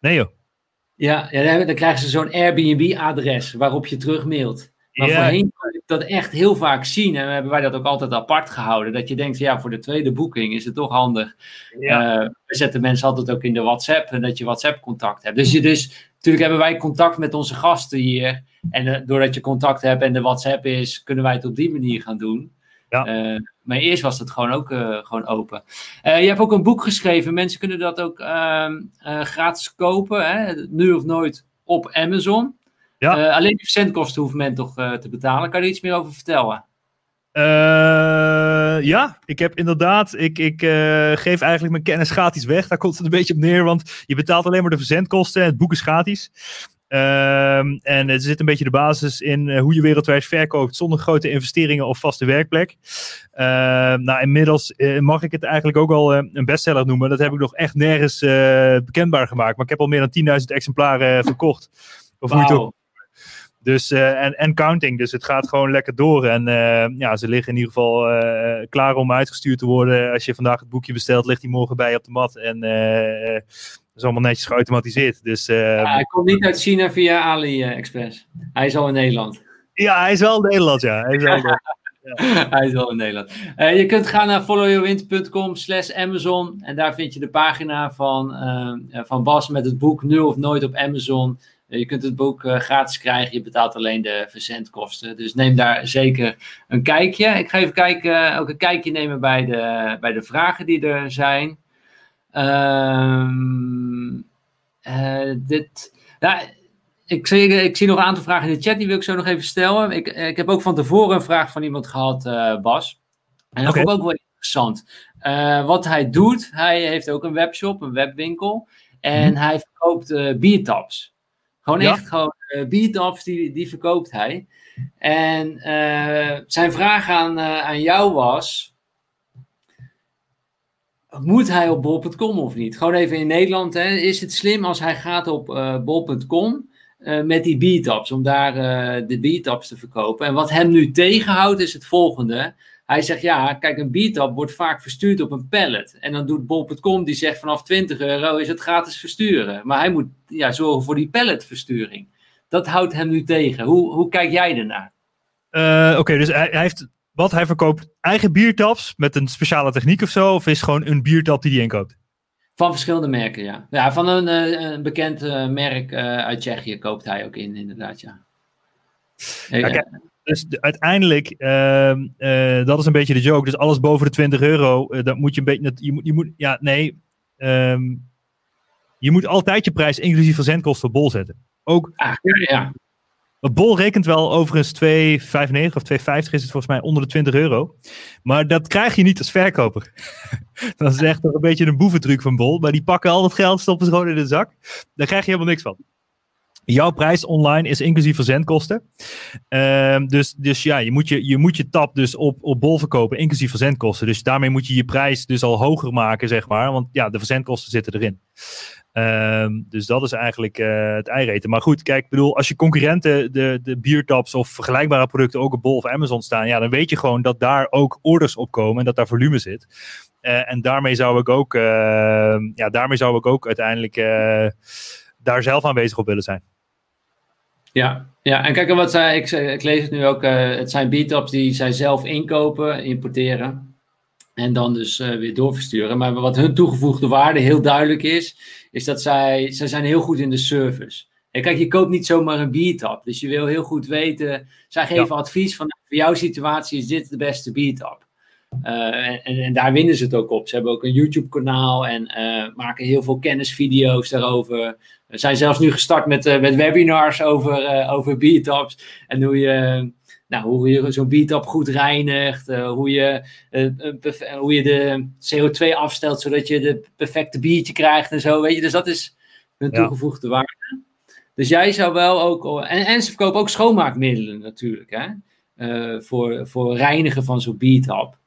Nee joh. Ja, ja dan krijgen ze zo'n Airbnb-adres waarop je terugmailt. Maar ja. voorheen dat echt heel vaak zien. En hebben wij dat ook altijd apart gehouden. Dat je denkt, ja, voor de tweede boeking is het toch handig. Ja. Uh, we zetten mensen altijd ook in de WhatsApp. En dat je WhatsApp contact hebt. Dus, je dus natuurlijk hebben wij contact met onze gasten hier. En uh, doordat je contact hebt en de WhatsApp is, kunnen wij het op die manier gaan doen. Ja. Uh, maar eerst was het gewoon ook gewoon open. je hebt ook een boek geschreven. Mensen kunnen dat ook ehm, gratis kopen. Hè? Nu of nooit op Amazon. Ja. Uh, alleen die verzendkosten hoeft men toch uh, te betalen. Kan je er iets meer over vertellen? Uh, ja, ik heb inderdaad, ik, ik geef eigenlijk mijn kennis gratis weg. Daar komt het een beetje op neer, want je betaalt alleen maar de verzendkosten. Het boek is gratis. Ehm, en er zit een beetje de basis in hoe je wereldwijd verkoopt zonder grote investeringen of vaste werkplek. Ehm, nou, inmiddels mag ik het eigenlijk ook al een bestseller noemen. Dat heb ik nog echt nergens bekendbaar gemaakt. Maar ik heb al meer dan 10.000 exemplaren verkocht. Of wow. hoe je het ook dus, uh, en, en counting. Dus het gaat gewoon lekker door. En uh, ja, ze liggen in ieder geval uh, klaar om uitgestuurd te worden. Als je vandaag het boekje bestelt, ligt hij morgen bij je op de mat. En dat is allemaal netjes geautomatiseerd. Dus, ja, hij komt niet uit China via AliExpress. Hij is al in Nederland. Ja, hij is wel in Nederland, ja. Hij is wel, ja. Hij is wel in Nederland. je kunt gaan naar followyourwind.com slash Amazon. En daar vind je de pagina van, van Bas met het boek Nu of Nooit op Amazon. Je kunt het boek uh, gratis krijgen, je betaalt alleen de verzendkosten. Dus neem daar zeker een kijkje. Ik ga even kijken, ook een kijkje nemen bij de, bij de vragen die er zijn. Um, uh, dit, ja, ik, zie, ik zie nog een aantal vragen in de chat, die wil ik zo nog even stellen. Ik, ik heb ook van tevoren een vraag van iemand gehad, uh, Bas. En dat okay. vond ik ook wel interessant. wat hij doet, hij heeft ook een webshop, een webwinkel. En mm -hmm. hij verkoopt biertaps. Gewoon ja. echt gewoon uh, biertaps, die, die verkoopt hij. En uh, zijn vraag aan, uh, aan jou was: moet hij op bol.com of niet? Gewoon even in Nederland. Hè, is het slim als hij gaat op bol.com met die beataps, om daar de beataps te verkopen? En wat hem nu tegenhoudt is het volgende. Hij zegt, ja, kijk, een beatap wordt vaak verstuurd op een pallet. En dan doet bol.com, die zegt vanaf 20 euro is het gratis versturen. Maar hij moet ja, zorgen voor die palletversturing. Dat houdt hem nu tegen. Hoe, hoe kijk jij ernaar? Uh, Oké, dus hij, hij, heeft wat hij verkoopt eigen biertaps met een speciale techniek of zo? Of is gewoon een biertap die hij inkoopt? Van verschillende merken, ja. Ja, van een, een bekend uh, merk uit Tsjechië koopt hij ook in, inderdaad, ja. Dus de, uiteindelijk, uh, dat is een beetje de joke. Dus alles boven de 20 euro, dat moet je een beetje, je moet, je moet ja, nee, um, je moet altijd je prijs inclusief verzendkosten op bol zetten. Ook, ah, ja, ja. Bol rekent wel overigens 2,95 of 2,50 is het volgens mij onder de 20 euro. Maar dat krijg je niet als verkoper. dat is echt nog een beetje een boeventruc van Bol. Maar die pakken al dat geld, stoppen ze gewoon in de zak. Daar krijg je helemaal niks van. Jouw prijs online is inclusief verzendkosten. Uh, dus, dus ja, je moet je, je moet je tap dus op, op bol verkopen, inclusief verzendkosten. Dus daarmee moet je je prijs dus al hoger maken, zeg maar. Want ja, de verzendkosten zitten erin. Um, dus dat is eigenlijk uh, het eireten. Maar goed, kijk, bedoel, als je concurrenten de, de biertaps of vergelijkbare producten ook op Bol of Amazon staan, ja, dan weet je gewoon dat daar ook orders op komen en dat daar volume zit. Uh, en daarmee zou ik ook, uh, ja, daarmee zou ik ook uiteindelijk daar zelf aanwezig op willen zijn. Ja, ja, en kijk, wat zij, ik, ik lees het nu ook, het zijn biertaps die zij zelf inkopen, importeren. En dan dus uh, weer doorversturen. Maar wat hun toegevoegde waarde heel duidelijk is, is dat zij, zij zijn heel goed in de service. En kijk, je koopt niet zomaar een biertap. Dus je wil heel goed weten. Zij geven ja. advies van voor jouw situatie is dit de beste biertap. Uh, en, en, en, daar winnen ze het ook op. Ze hebben ook een YouTube-kanaal en maken heel veel kennisvideo's daarover. We zijn zelfs nu gestart met, uh, met webinars over, over biertaps. En hoe je nou, hoe je zo'n beatap goed reinigt, uh, hoe, je, uh, hoe je de CO2 afstelt zodat je de perfecte biertje krijgt en zo, weet je. Dus dat is hun toegevoegde waarde. Dus jij zou wel ook, en, en ze verkopen ook schoonmaakmiddelen natuurlijk, hè, uh, voor, voor reinigen van zo'n beatap.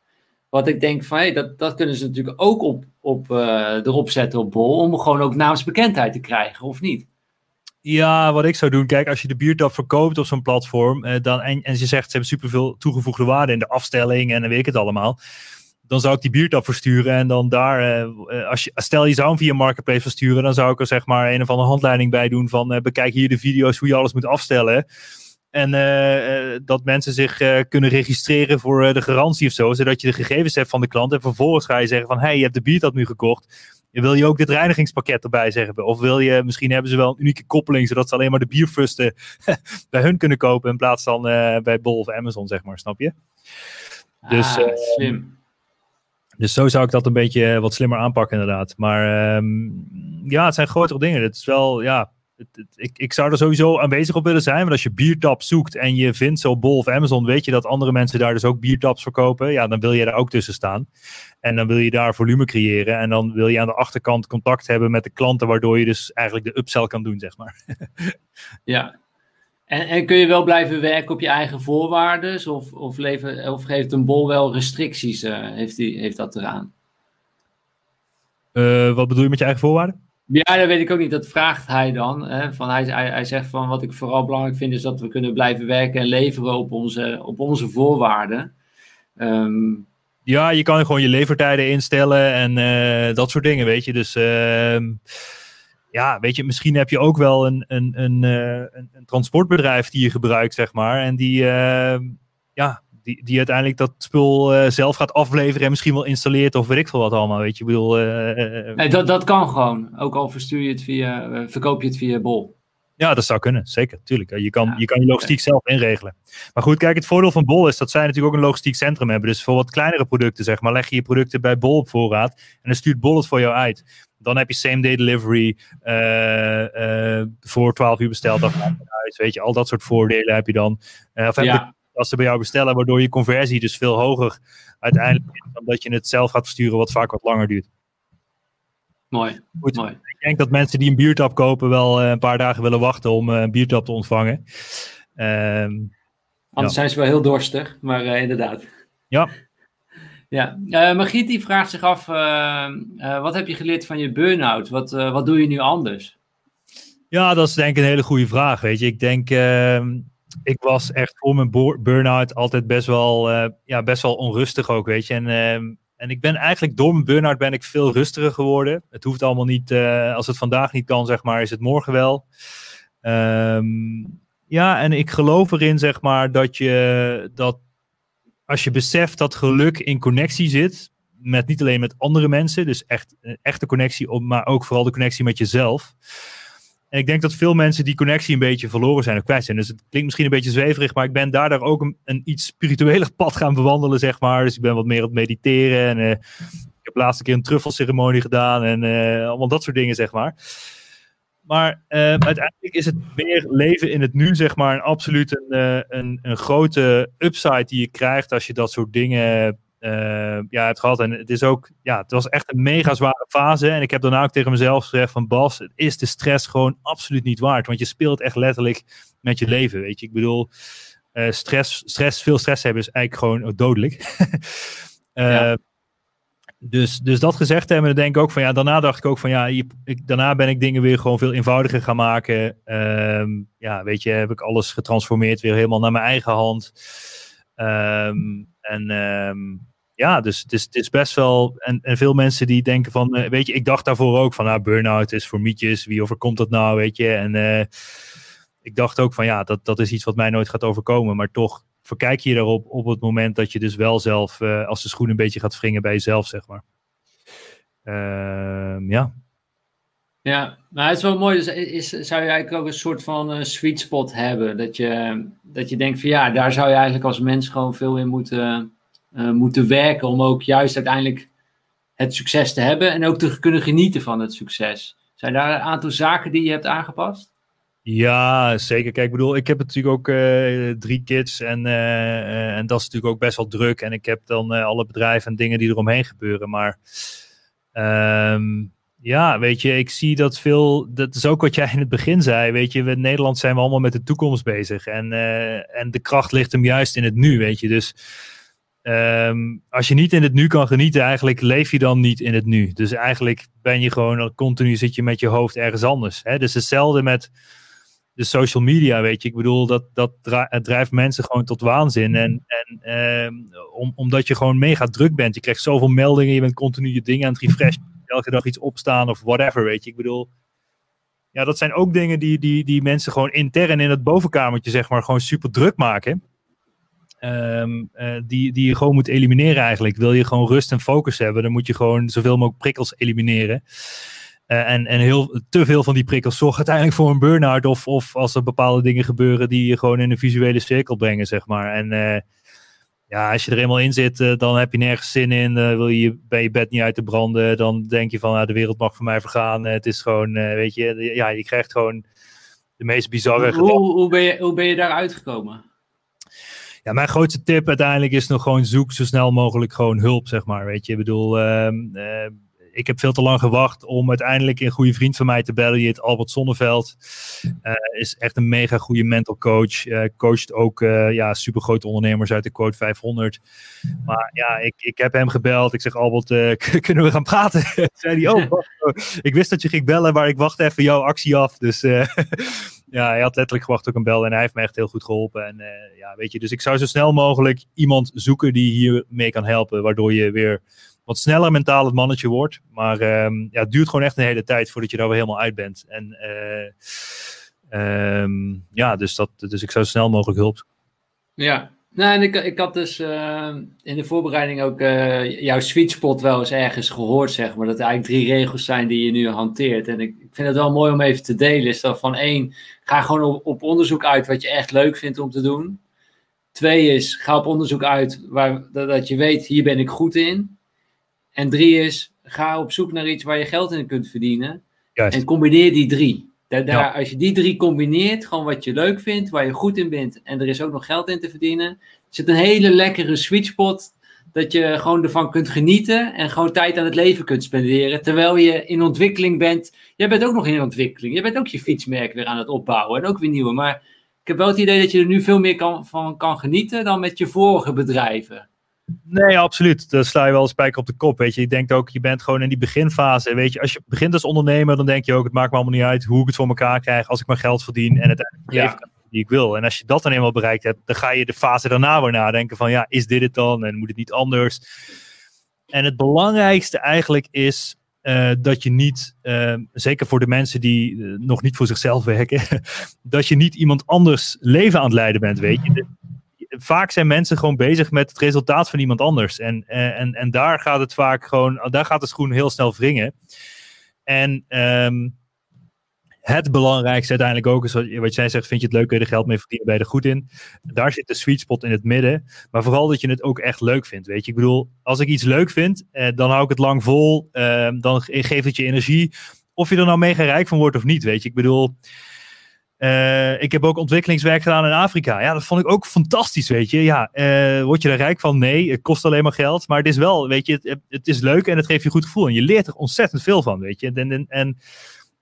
Wat ik denk van, hey, dat, dat kunnen ze natuurlijk ook op, op, erop zetten op bol, om gewoon ook naamsbekendheid te krijgen, of niet? Ja, wat ik zou doen, kijk, als je de biertap verkoopt op zo'n platform, eh, dan, en, en je zegt ze hebben superveel toegevoegde waarde in de afstelling en dan weet ik het allemaal, dan zou ik die biertap versturen en dan daar, uh, als je, stel je zou hem via Marketplace versturen, dan zou ik er zeg maar een of andere handleiding bij doen van uh, bekijk hier de video's hoe je alles moet afstellen. En uh, dat mensen zich uh, kunnen registreren voor de garantie of zo, zodat je de gegevens hebt van de klant. En vervolgens ga je zeggen van, hey, je hebt de biertap nu gekocht wil je ook dit reinigingspakket erbij zeggen? Of wil je, misschien hebben ze wel een unieke koppeling, zodat ze alleen maar de bierfusten bij hun kunnen kopen in plaats van bij Bol of Amazon, zeg maar, snap je? Dus, ah, slim. Dus zo zou ik dat een beetje wat slimmer aanpakken, inderdaad. Maar um, ja, het zijn grotere dingen. Het is wel, ja, het, het, ik, ik zou er sowieso aanwezig op willen zijn. Want als je biertaps zoekt en je vindt zo Bol of Amazon, weet je dat andere mensen daar dus ook biertaps verkopen. Ja, dan wil je daar ook tussen staan. En dan wil je daar volume creëren. En dan wil je aan de achterkant contact hebben met de klanten, waardoor je dus eigenlijk de upsell kan doen, zeg maar. ja. En, en kun je wel blijven werken op je eigen voorwaarden? Of, of, of geeft een bol wel restricties? Uh, heeft, die, heeft dat eraan? Uh, wat bedoel je met je eigen voorwaarden? Ja, dat weet ik ook niet. Dat vraagt hij dan. Hè? Van hij, hij, hij, zegt van wat ik vooral belangrijk vind is dat we kunnen blijven werken en leveren op onze, op onze voorwaarden. Um, ja, je kan gewoon je levertijden instellen en uh, dat soort dingen, weet je. Dus uh, ja, weet je, misschien heb je ook wel een, een, een, uh, een, een transportbedrijf die je gebruikt, zeg maar. En die, ehm, ja, die, die uiteindelijk dat spul uh, zelf gaat afleveren en misschien wel installeert of weet ik veel wat allemaal, weet je. Ik bedoel, nee, dat, dat kan gewoon. Ook al verstuur je het via, verkoop je het via Bol. Ja, dat zou kunnen, zeker, tuurlijk. Je kan, ja, je, kan je logistiek zelf inregelen. Maar goed, kijk, het voordeel van Bol is dat zij natuurlijk ook een logistiek centrum hebben. Dus voor wat kleinere producten, zeg maar, leg je je producten bij Bol op voorraad en dan stuurt Bol het voor jou uit. Dan heb je same day delivery uh, uh, voor 12 uur besteld, het huis. Weet je, al dat soort voordelen heb je dan. Uh, of heb ja. Als ze bij jou bestellen, waardoor je conversie dus veel hoger uiteindelijk is dan dat je het zelf gaat versturen, wat vaak wat langer duurt. Mooi, Goed. mooi. Ik denk dat mensen die een biertap kopen wel uh, een paar dagen willen wachten om uh, een biertap te ontvangen. Um, Anders ja. zijn ze wel heel dorstig, maar uh, inderdaad. Ja. Ja, uh, Margriet die vraagt zich af, uh, wat heb je geleerd van je burn-out? Wat, wat doe je nu anders? Ja, dat is denk ik een hele goede vraag, weet je. Ik denk, ehm, ik was echt voor mijn burn-out altijd best wel, ja, best wel onrustig ook, weet je. En, ehm, en ik ben eigenlijk door mijn burn-out ben ik veel rustiger geworden. Het hoeft allemaal niet, als het vandaag niet kan, zeg maar, is het morgen wel. Um, ja, en ik geloof erin, zeg maar, dat je dat als je beseft dat geluk in connectie zit, met niet alleen met andere mensen, dus echt een echte connectie, maar ook vooral de connectie met jezelf. En ik denk dat veel mensen die connectie een beetje verloren zijn of kwijt zijn. Dus het klinkt misschien een beetje zweverig, maar ik ben daardoor ook een, een iets spiritueler pad gaan bewandelen, zeg maar. Dus ik ben wat meer aan het mediteren en uh, ik heb laatste keer een truffelceremonie gedaan en uh, allemaal dat soort dingen, zeg maar. Maar uh, uiteindelijk is het meer leven in het nu, zeg maar, een absoluut een, een, een, grote upside die je krijgt als je dat soort dingen uh, ja, hebt gehad. En het is ook, ja, het was echt een mega zware fase. En ik heb daarna ook tegen mezelf gezegd van Bas, het is de stress gewoon absoluut niet waard. Want je speelt echt letterlijk met je leven, weet je. Ik bedoel, stress, stress, veel stress hebben is eigenlijk gewoon dodelijk. ja dus, dus dat gezegd hebben, dan denk ik ook van ja, daarna dacht ik ook van ja, ik, daarna ben ik dingen weer gewoon veel eenvoudiger gaan maken. Um, ja, weet je, heb ik alles getransformeerd weer helemaal naar mijn eigen hand. Um, en um, ja, dus het is, het is best wel. En, en veel mensen die denken van, uh, weet je, ik dacht daarvoor ook van, nou, burn-out is voor mietjes, wie overkomt dat nou, weet je. En uh, ik dacht ook van ja, dat, dat is iets wat mij nooit gaat overkomen, maar toch verkijk je erop op het moment dat je dus wel zelf uh, als de schoen een beetje gaat wringen bij jezelf, zeg maar. Uh, ja. Ja, maar het is wel mooi. Dus is, zou je eigenlijk ook een soort van uh, sweet spot hebben? Dat je, dat je denkt van ja, daar zou je eigenlijk als mens gewoon veel in moeten, uh, moeten werken. Om ook juist uiteindelijk het succes te hebben en ook te kunnen genieten van het succes. Zijn daar een aantal zaken die je hebt aangepast? Ja, zeker. Kijk, ik bedoel, ik heb natuurlijk ook uh, drie kids en, en dat is natuurlijk ook best wel druk. En ik heb dan alle bedrijven en dingen die eromheen gebeuren. Maar um, ja, weet je, ik zie dat veel, dat is ook wat jij in het begin zei, weet je, in Nederland zijn we allemaal met de toekomst bezig. En, en de kracht ligt hem juist in het nu, weet je. Dus um, als je niet in het nu kan genieten, eigenlijk leef je dan niet in het nu. Dus eigenlijk ben je gewoon, continu zit je met je hoofd ergens anders. Hè? Dus hetzelfde met de social media, weet je. Ik bedoel, dat, dat drijft mensen gewoon tot waanzin. En, en eh, om, omdat je gewoon mega druk bent. Je krijgt zoveel meldingen, je bent continu je dingen aan het refreshen. Elke dag iets opstaan of whatever, weet je. Ik bedoel, ja, dat zijn ook dingen die, die, die mensen gewoon intern in het bovenkamertje, zeg maar, gewoon super druk maken. Um, uh, die, die je gewoon moet elimineren eigenlijk. Wil je gewoon rust en focus hebben, dan moet je gewoon zoveel mogelijk prikkels elimineren. Uh, en en heel, te veel van die prikkels zorgen uiteindelijk voor een burn-out. Of, of als er bepaalde dingen gebeuren die je gewoon in een visuele cirkel brengen, zeg maar. En uh, ja, als je er eenmaal in zit, uh, dan heb je nergens zin in. wil je bij je bed niet uit te branden. Dan denk je van, nou, de wereld mag voor mij vergaan. het is gewoon, weet je, ja, je krijgt gewoon de meest bizarre... Hoe, hoe, hoe, ben je, hoe ben je daar uitgekomen? Ja, mijn grootste tip uiteindelijk is nog gewoon zoek zo snel mogelijk gewoon hulp, zeg maar. Weet je, ik bedoel ehm, ik heb veel te lang gewacht om uiteindelijk een goede vriend van mij te bellen. Die heet Albert Zonneveld. Uh, is echt een mega goede mental coach. Uh, coacht ook uh, ja, supergrote ondernemers uit de Quote 500. Maar ja, ik, ik heb hem gebeld. Ik zeg, Albert, kunnen we gaan praten? Zei hij, oh, wacht, ik wist dat je ging bellen, maar ik wacht even jouw actie af. Dus ja, hij had letterlijk gewacht op een bel en hij heeft me echt heel goed geholpen. En ja, weet je, dus ik zou zo snel mogelijk iemand zoeken die hier mee kan helpen, waardoor je weer wat sneller mentaal het mannetje wordt. Maar um, ja, het duurt gewoon echt een hele tijd voordat je daar weer helemaal uit bent. En uh, um, ja, dus, dat, dus ik zou zo snel mogelijk hulp. Ja, nou, en ik, ik had dus uh, in de voorbereiding ook uh, jouw sweet spot wel eens ergens gehoord, zeg maar. Dat er eigenlijk drie regels zijn die je nu hanteert. En ik, ik vind het wel mooi om even te delen. Is dat van één, ga gewoon op, op onderzoek uit wat je echt leuk vindt om te doen. Twee is, ga op onderzoek uit waar, dat je weet, hier ben ik goed in. En drie is, ga op zoek naar iets waar je geld in kunt verdienen. En combineer die drie. Daar, daar, Als je die drie combineert, gewoon wat je leuk vindt, waar je goed in bent en er is ook nog geld in te verdienen, zit een hele lekkere sweet spot dat je gewoon ervan kunt genieten en gewoon tijd aan het leven kunt spenderen, terwijl je in ontwikkeling bent. Jij bent ook nog in ontwikkeling. Je bent ook je fietsmerk weer aan het opbouwen en ook weer nieuwe. Maar ik heb wel het idee dat je er nu veel meer kan, van kan genieten dan met je vorige bedrijven. Nee, absoluut. Daar sla je wel een spijker op de kop. Weet je, ik denk ook, je bent gewoon in die beginfase. Weet je, als je begint als ondernemer, dan denk je ook, het maakt me allemaal niet uit hoe ik het voor elkaar krijg als ik mijn geld verdien en het Ja. leven kan die ik wil. En als je dat dan eenmaal bereikt hebt, dan ga je de fase daarna weer nadenken van, ja, is dit het dan en moet het niet anders? En het belangrijkste eigenlijk is eh, dat je niet, eh, zeker voor de mensen die eh, nog niet voor zichzelf werken, dat je niet iemand anders leven aan het leiden bent, weet je. Vaak zijn mensen gewoon bezig met het resultaat van iemand anders. En, eh, en, en daar gaat het vaak gewoon, daar gaat de schoen heel snel wringen. En ehm, het belangrijkste uiteindelijk ook is wat, jij zegt, vind je het leuk, kun je er geld mee verdienen, ben je er goed in. Daar zit de sweet spot in het midden. Maar vooral dat je het ook echt leuk vindt, weet je. Ik bedoel, als ik iets leuk vind, eh, dan hou ik het lang vol. ehm, dan ge- geeft het je energie. Of je er nou mega rijk van wordt of niet, weet je. Ik bedoel, eh, ik heb ook ontwikkelingswerk gedaan in Afrika. Ja, dat vond ik ook fantastisch, weet je. Ja, eh, word je er rijk van? Nee, het kost alleen maar geld. Maar het is wel, weet je, het, het is leuk en het geeft je goed gevoel. En je leert er ontzettend veel van, weet je. En, en, en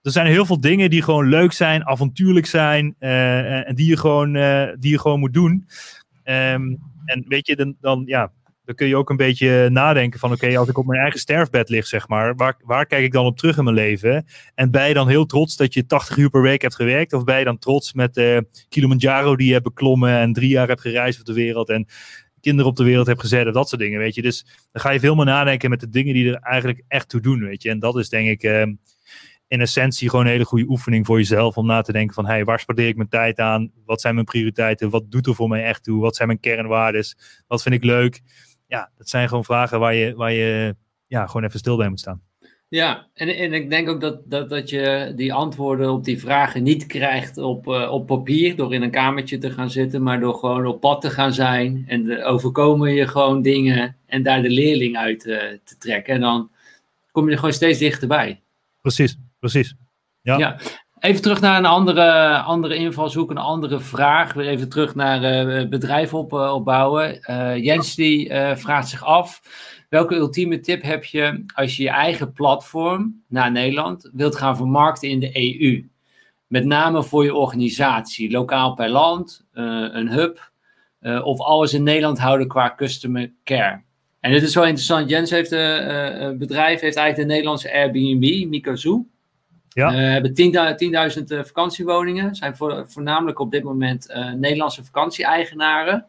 er zijn heel veel dingen die gewoon leuk zijn, avontuurlijk zijn. eh, en die je, gewoon, die je gewoon moet doen. Ehm, en weet je, dan, dan, ja, dan kun je ook een beetje nadenken van... oké, als ik op mijn eigen sterfbed lig, zeg maar... Waar, waar kijk ik dan op terug in mijn leven? En ben je dan heel trots dat je 80 uur per week hebt gewerkt? Of ben je dan trots met de Kilimanjaro die je hebt beklommen... en drie jaar hebt gereisd op de wereld... en kinderen op de wereld hebt gezet en dat soort dingen, weet je. Dus dan ga je veel meer nadenken met de dingen die er eigenlijk echt toe doen, weet je. En dat is denk ik... ehm, in essentie gewoon een hele goede oefening voor jezelf om na te denken van hey, waar spendeer ik mijn tijd aan? Wat zijn mijn prioriteiten? Wat doet er voor mij echt toe? Wat zijn mijn kernwaardes? Wat vind ik leuk? Ja, dat zijn gewoon vragen waar je, waar je ja, gewoon even stil bij moet staan. Ja, en, en ik denk ook dat, dat, dat je die antwoorden op die vragen niet krijgt op, eh, op papier door in een kamertje te gaan zitten, maar door gewoon op pad te gaan zijn en de, overkomen je gewoon dingen en daar de leerling uit eh, te trekken. En dan kom je er gewoon steeds dichterbij. Precies, precies. Ja. Ja. Even terug naar een andere, andere invalshoek, een andere vraag. Weer even terug naar eh, bedrijf op, eh, opbouwen. Eh, Jens die vraagt zich af, welke ultieme tip heb je als je je eigen platform naar Nederland wilt gaan vermarkten in de EU? Met name voor je organisatie, lokaal per land, een hub, of alles in Nederland houden qua customer care. En dit is wel interessant. Jens heeft een uh, bedrijf, heeft eigenlijk de Nederlandse Airbnb, Mikazu. Ja. We hebben 10.000 uh, vakantiewoningen. zijn voor, voornamelijk op dit moment uh, Nederlandse vakantieeigenaren.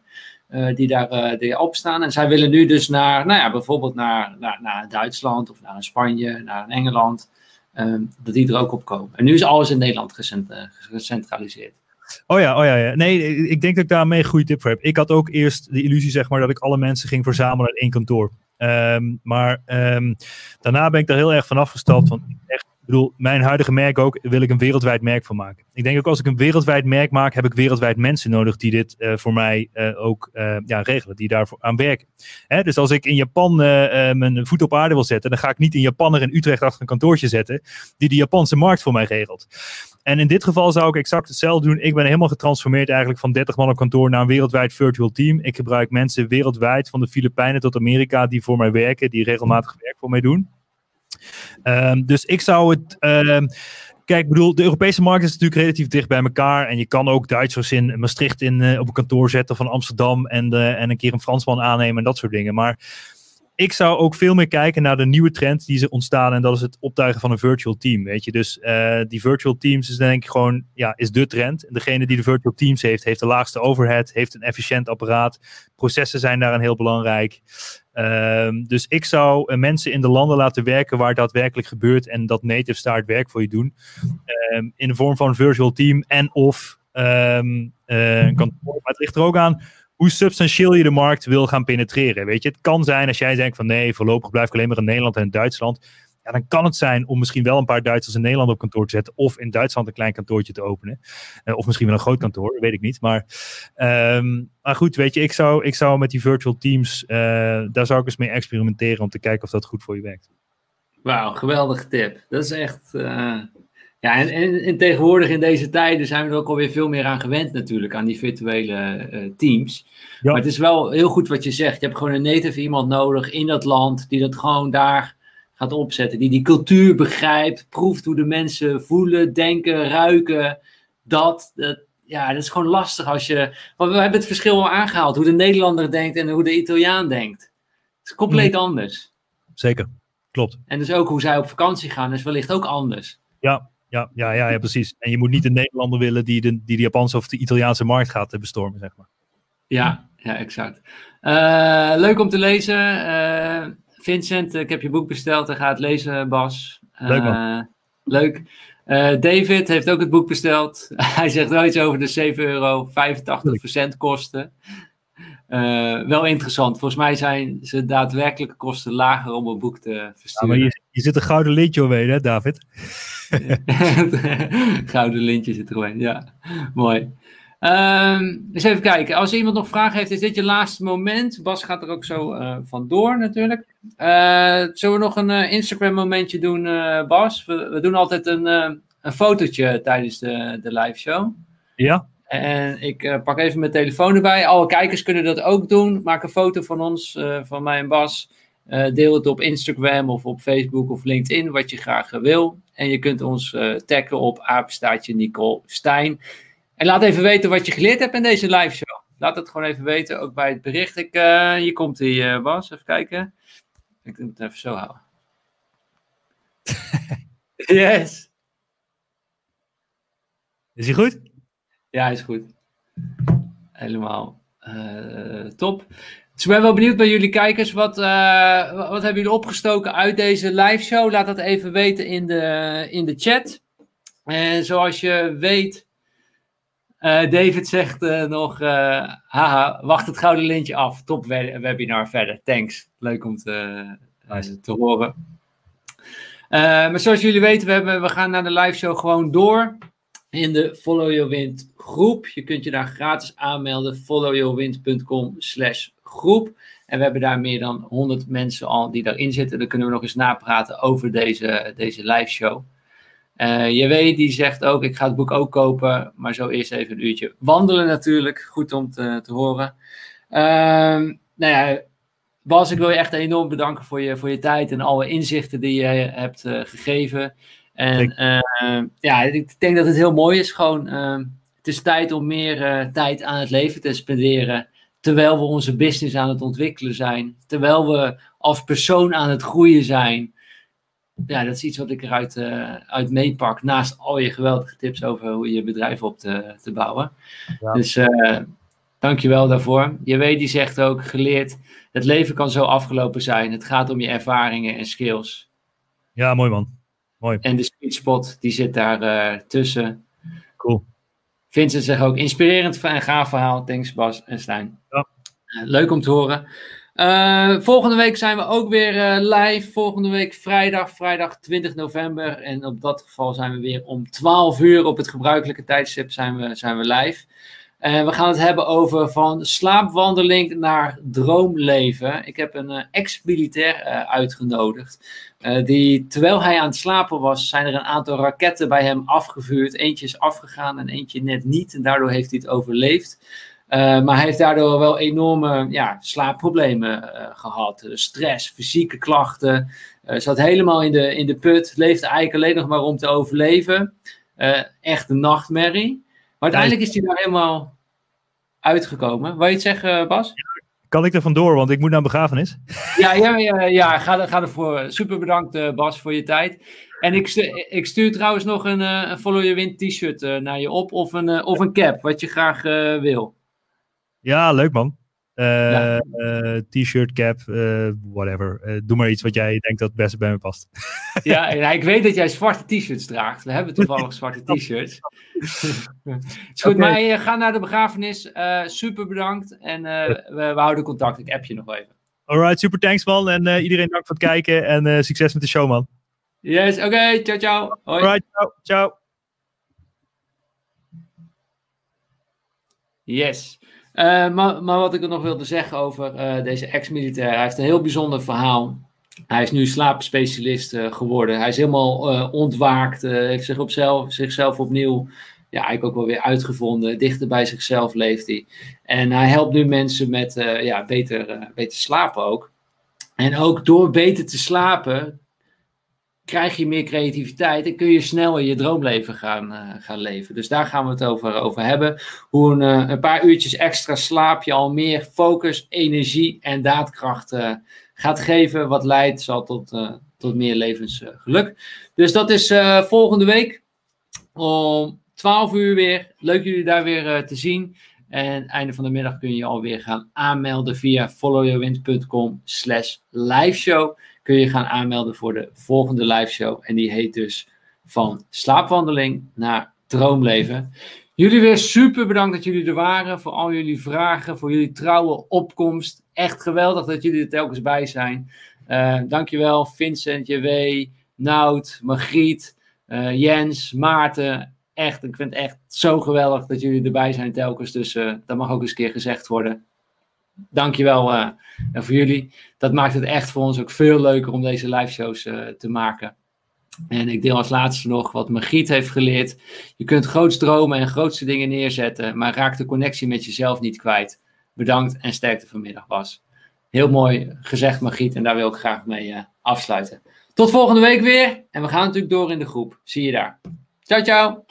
Uh, die daar die opstaan. En zij willen nu dus naar, nou ja, bijvoorbeeld naar, naar, naar Duitsland of naar Spanje, naar Engeland. Um, dat die er ook op komen. En nu is alles in Nederland gecent, gecentraliseerd. Oh ja, oh ja, ja. Nee, ik denk dat ik daar een goede tip voor heb. Ik had ook eerst de illusie, zeg maar, dat ik alle mensen ging verzamelen in één kantoor. Um, maar um, daarna ben ik daar heel erg van afgestapt. Want echt, bedoel, mijn huidige merk ook, wil ik een wereldwijd merk van maken. Ik denk ook als ik een wereldwijd merk maak, heb ik wereldwijd mensen nodig die dit uh, voor mij uh, ook uh, ja, regelen, die daarvoor aan werken. Hè? Dus als ik in Japan eh, mijn voet op aarde wil zetten, dan ga ik niet in Japan er in Utrecht achter een kantoortje zetten, die de Japanse markt voor mij regelt. En in dit geval zou ik exact hetzelfde doen. Ik ben helemaal getransformeerd eigenlijk van 30 man op kantoor naar een wereldwijd virtual team. Ik gebruik mensen wereldwijd, van de Filipijnen tot Amerika, die voor mij werken, die regelmatig werk voor mij doen. Um, dus ik zou het. Um, kijk, ik bedoel, de Europese markt is natuurlijk relatief dicht bij elkaar. En je kan ook Duitsers in Maastricht in, uh, op een kantoor zetten van Amsterdam. En, uh, en een keer een Fransman aannemen en dat soort dingen. Maar ik zou ook veel meer kijken naar de nieuwe trend die ze ontstaan. En dat is het optuigen van een virtual team. Weet je, dus uh, die virtual teams is denk ik gewoon, ja, is de trend. En degene die de virtual teams heeft, heeft de laagste overhead, heeft een efficiënt apparaat. Processen zijn daarin heel belangrijk. Um, dus ik zou uh, mensen in de landen laten werken waar daadwerkelijk gebeurt. En dat native start werk voor je doen. Um, in de vorm van een virtual team en of um, uh, een kantoor. Maar het ligt er ook aan hoe substantieel je de markt wil gaan penetreren. Weet je, het kan zijn als jij denkt van nee, voorlopig blijf ik alleen maar in Nederland en Duitsland. Ja, dan kan het zijn om misschien wel een paar Duitsers in Nederland op kantoor te zetten. Of in Duitsland een klein kantoortje te openen. Uh, of misschien wel een groot kantoor, weet ik niet. Maar, um, maar goed, weet je, ik zou, ik zou met die virtual teams, uh, daar zou ik eens mee experimenteren om te kijken of dat goed voor je werkt. Wauw, geweldige tip. Dat is echt. Uh... Ja, en, en, en, tegenwoordig in deze tijden zijn we er ook alweer veel meer aan gewend natuurlijk, aan die virtuele uh, teams. Ja. Maar het is wel heel goed wat je zegt. Je hebt gewoon een native iemand nodig in dat land die dat gewoon daar gaat opzetten. Die die cultuur begrijpt, proeft hoe de mensen voelen, denken, ruiken. Dat, dat, ja, dat is gewoon lastig als je... Want we hebben het verschil al aangehaald, hoe de Nederlander denkt en hoe de Italiaan denkt. is compleet anders. Zeker, klopt. En dus ook hoe zij op vakantie gaan is wellicht ook anders. Ja, ja, ja, ja, ja, precies. En je moet niet een Nederlander willen die de, die de Japanse of de Italiaanse markt gaat eh, bestormen, zeg maar. Ja, ja exact. Eh, leuk om te lezen. Eh, Vincent, ik heb je boek besteld en ga het lezen, Bas. Leuk, man. Leuk. David heeft ook het boek besteld. Hij zegt wel iets over de 7,85 euro kosten. Eh, wel interessant. Volgens mij zijn ze daadwerkelijke kosten lager om een boek te Ja, versturen. maar je, je zit een gouden lintje omheen, hè, David? Gouden lintje zit er gewoon, ja. Mooi. Eens even kijken. Als iemand nog vragen heeft, is dit je laatste moment? Bas gaat er ook zo eh vandoor natuurlijk. Eh, zullen we nog een Instagram momentje doen, Bas? We, we doen altijd een, een fotootje tijdens de, de live show. Ja? En ik eh, pak even mijn telefoon erbij. Alle kijkers kunnen dat ook doen. Maak een foto van ons, eh, van mij en Bas. Eh, deel het op Instagram of op Facebook of LinkedIn, wat je graag wil. En je kunt ons taggen op apenstaartje Nicole Stijn. En laat even weten wat je geleerd hebt in deze live show. Laat het gewoon even weten, ook bij het bericht. Ik, hier komt eh, Bas, even kijken. Ik moet het even zo houden. yes! Is hij goed? Ja, is goed. Helemaal eh, top. Dus ik ben wel benieuwd bij jullie kijkers. Wat, eh, wat hebben jullie opgestoken uit deze live show? Laat dat even weten in de, in de chat. En zoals je weet, eh, David zegt nog, haha, wacht het gouden lintje af. Top we- webinar verder. Thanks. Leuk om te, Nice. te horen. Maar zoals jullie weten, we, hebben, we gaan naar de live show gewoon door in de Follow Your Wind groep. Je kunt je daar gratis aanmelden, followyourwind.com slash groep. En we hebben daar meer dan 100 mensen al die daarin zitten. Dan kunnen we nog eens napraten over deze, deze live show. Je weet, die zegt ook, ik ga het boek ook kopen, maar zo eerst even een uurtje wandelen natuurlijk. Goed om te, te horen. Ehm, nou ja, Bas, ik wil je echt enorm bedanken voor je, voor je tijd en alle inzichten die je hebt eh, gegeven. En eh, ja, ik denk dat het heel mooi is. Gewoon, eh, het is tijd om meer eh, tijd aan het leven te spenderen. Terwijl we onze business aan het ontwikkelen zijn. Terwijl we als persoon aan het groeien zijn. Ja, dat is iets wat ik eruit eh, uit meepak. Naast al je geweldige tips over hoe je bedrijf op te, te bouwen. Ja. Dus eh dankjewel daarvoor. Je weet, die zegt ook geleerd. Het leven kan zo afgelopen zijn. Het gaat om je ervaringen en skills. Ja, mooi man. Mooi. En de sweet spot, die zit daar tussen. Vincent zegt ook, inspirerend en gaaf verhaal. Thanks Bas en Stijn. Ja. Eh, leuk om te horen. Eh, volgende week zijn we ook weer eh, live. Volgende week vrijdag, vrijdag 20 november. En op dat geval zijn we weer om 12 uur op het gebruikelijke tijdstip zijn we, zijn we live. En we gaan het hebben over van slaapwandeling naar droomleven. Ik heb een eh, ex-militair eh, uitgenodigd. Eh, die, terwijl hij aan het slapen was, zijn er een aantal raketten bij hem afgevuurd. Eentje is afgegaan en eentje net niet. En daardoor heeft hij het overleefd. Eh, maar hij heeft daardoor wel enorme ja, slaapproblemen eh, gehad. Eh, stress, fysieke klachten. Eh, zat helemaal in de, in de put. Leefde eigenlijk alleen nog maar om te overleven. Eh, echt een nachtmerrie. Maar uiteindelijk is hij daar helemaal uitgekomen. Wil je het zeggen, Bas? Kan ik er vandoor, want ik moet naar een begrafenis? Ja, ja, ja, ja ga, ga ervoor. Super bedankt, eh, Bas, voor je tijd. En ik, ik stuur trouwens nog een, eh, een Follow Your Wind t-shirt eh, naar je op. Of een, of een cap, wat je graag wil. Ja, leuk man. Eh, Ja. eh, T-shirt, cap, eh, whatever. Doe maar iets wat jij denkt dat het beste bij me past. Ja, en ik weet dat jij zwarte t-shirts draagt. We hebben toevallig zwarte t-shirts. is goed, maar ga naar de begrafenis. Super bedankt. En we, we houden contact. Ik app je nog wel even. Alright, super thanks man. En iedereen dank voor het kijken. En succes met de show man. Yes, oké. ciao, ciao. Hoi. Alright, ciao. ciao. Yes. Eh, maar, maar wat ik er nog wilde zeggen over eh, deze ex-militair. Hij heeft een heel bijzonder verhaal. Hij is nu slaapspecialist eh, geworden. Hij is helemaal ontwaakt. heeft zich op zelf, zichzelf opnieuw ja, eigenlijk ook wel weer uitgevonden. Dichter bij zichzelf leeft hij. En hij helpt nu mensen met ja, beter, beter slapen ook. En ook door beter te slapen krijg je meer creativiteit en kun je sneller je droomleven gaan, eh, gaan leven. Dus daar gaan we het over, over hebben. Hoe een, eh, een paar uurtjes extra slaap je al meer focus, energie en daadkracht eh, gaat geven. Wat leidt zal tot, tot meer levensgeluk. dus dat is volgende week om 12 uur weer. Leuk jullie daar weer te zien. En einde van de middag kun je je alweer gaan aanmelden via followyourwind.com slash liveshow. Kun je gaan aanmelden voor de volgende liveshow. En die heet dus van slaapwandeling naar droomleven. Jullie weer super bedankt dat jullie er waren. Voor al jullie vragen, voor jullie trouwe opkomst. Echt geweldig dat jullie er telkens bij zijn. Uh, dankjewel Vincent, JW, Nout, Margriet, uh, Jens, Maarten echt, ik vind het echt zo geweldig dat jullie erbij zijn telkens. Dus uh, dat mag ook eens een keer gezegd worden. Dankjewel uh, voor jullie. Dat maakt het echt voor ons ook veel leuker om deze live shows uh, te maken. En ik deel als laatste nog wat Magiet heeft geleerd. Je kunt groots dromen en grootste dingen neerzetten, maar raak de connectie met jezelf niet kwijt. Bedankt en sterkte vanmiddag, Bas. Heel mooi gezegd, Magiet, en daar wil ik graag mee afsluiten. Tot volgende week weer. En we gaan natuurlijk door in de groep. Zie je daar. Ciao, ciao.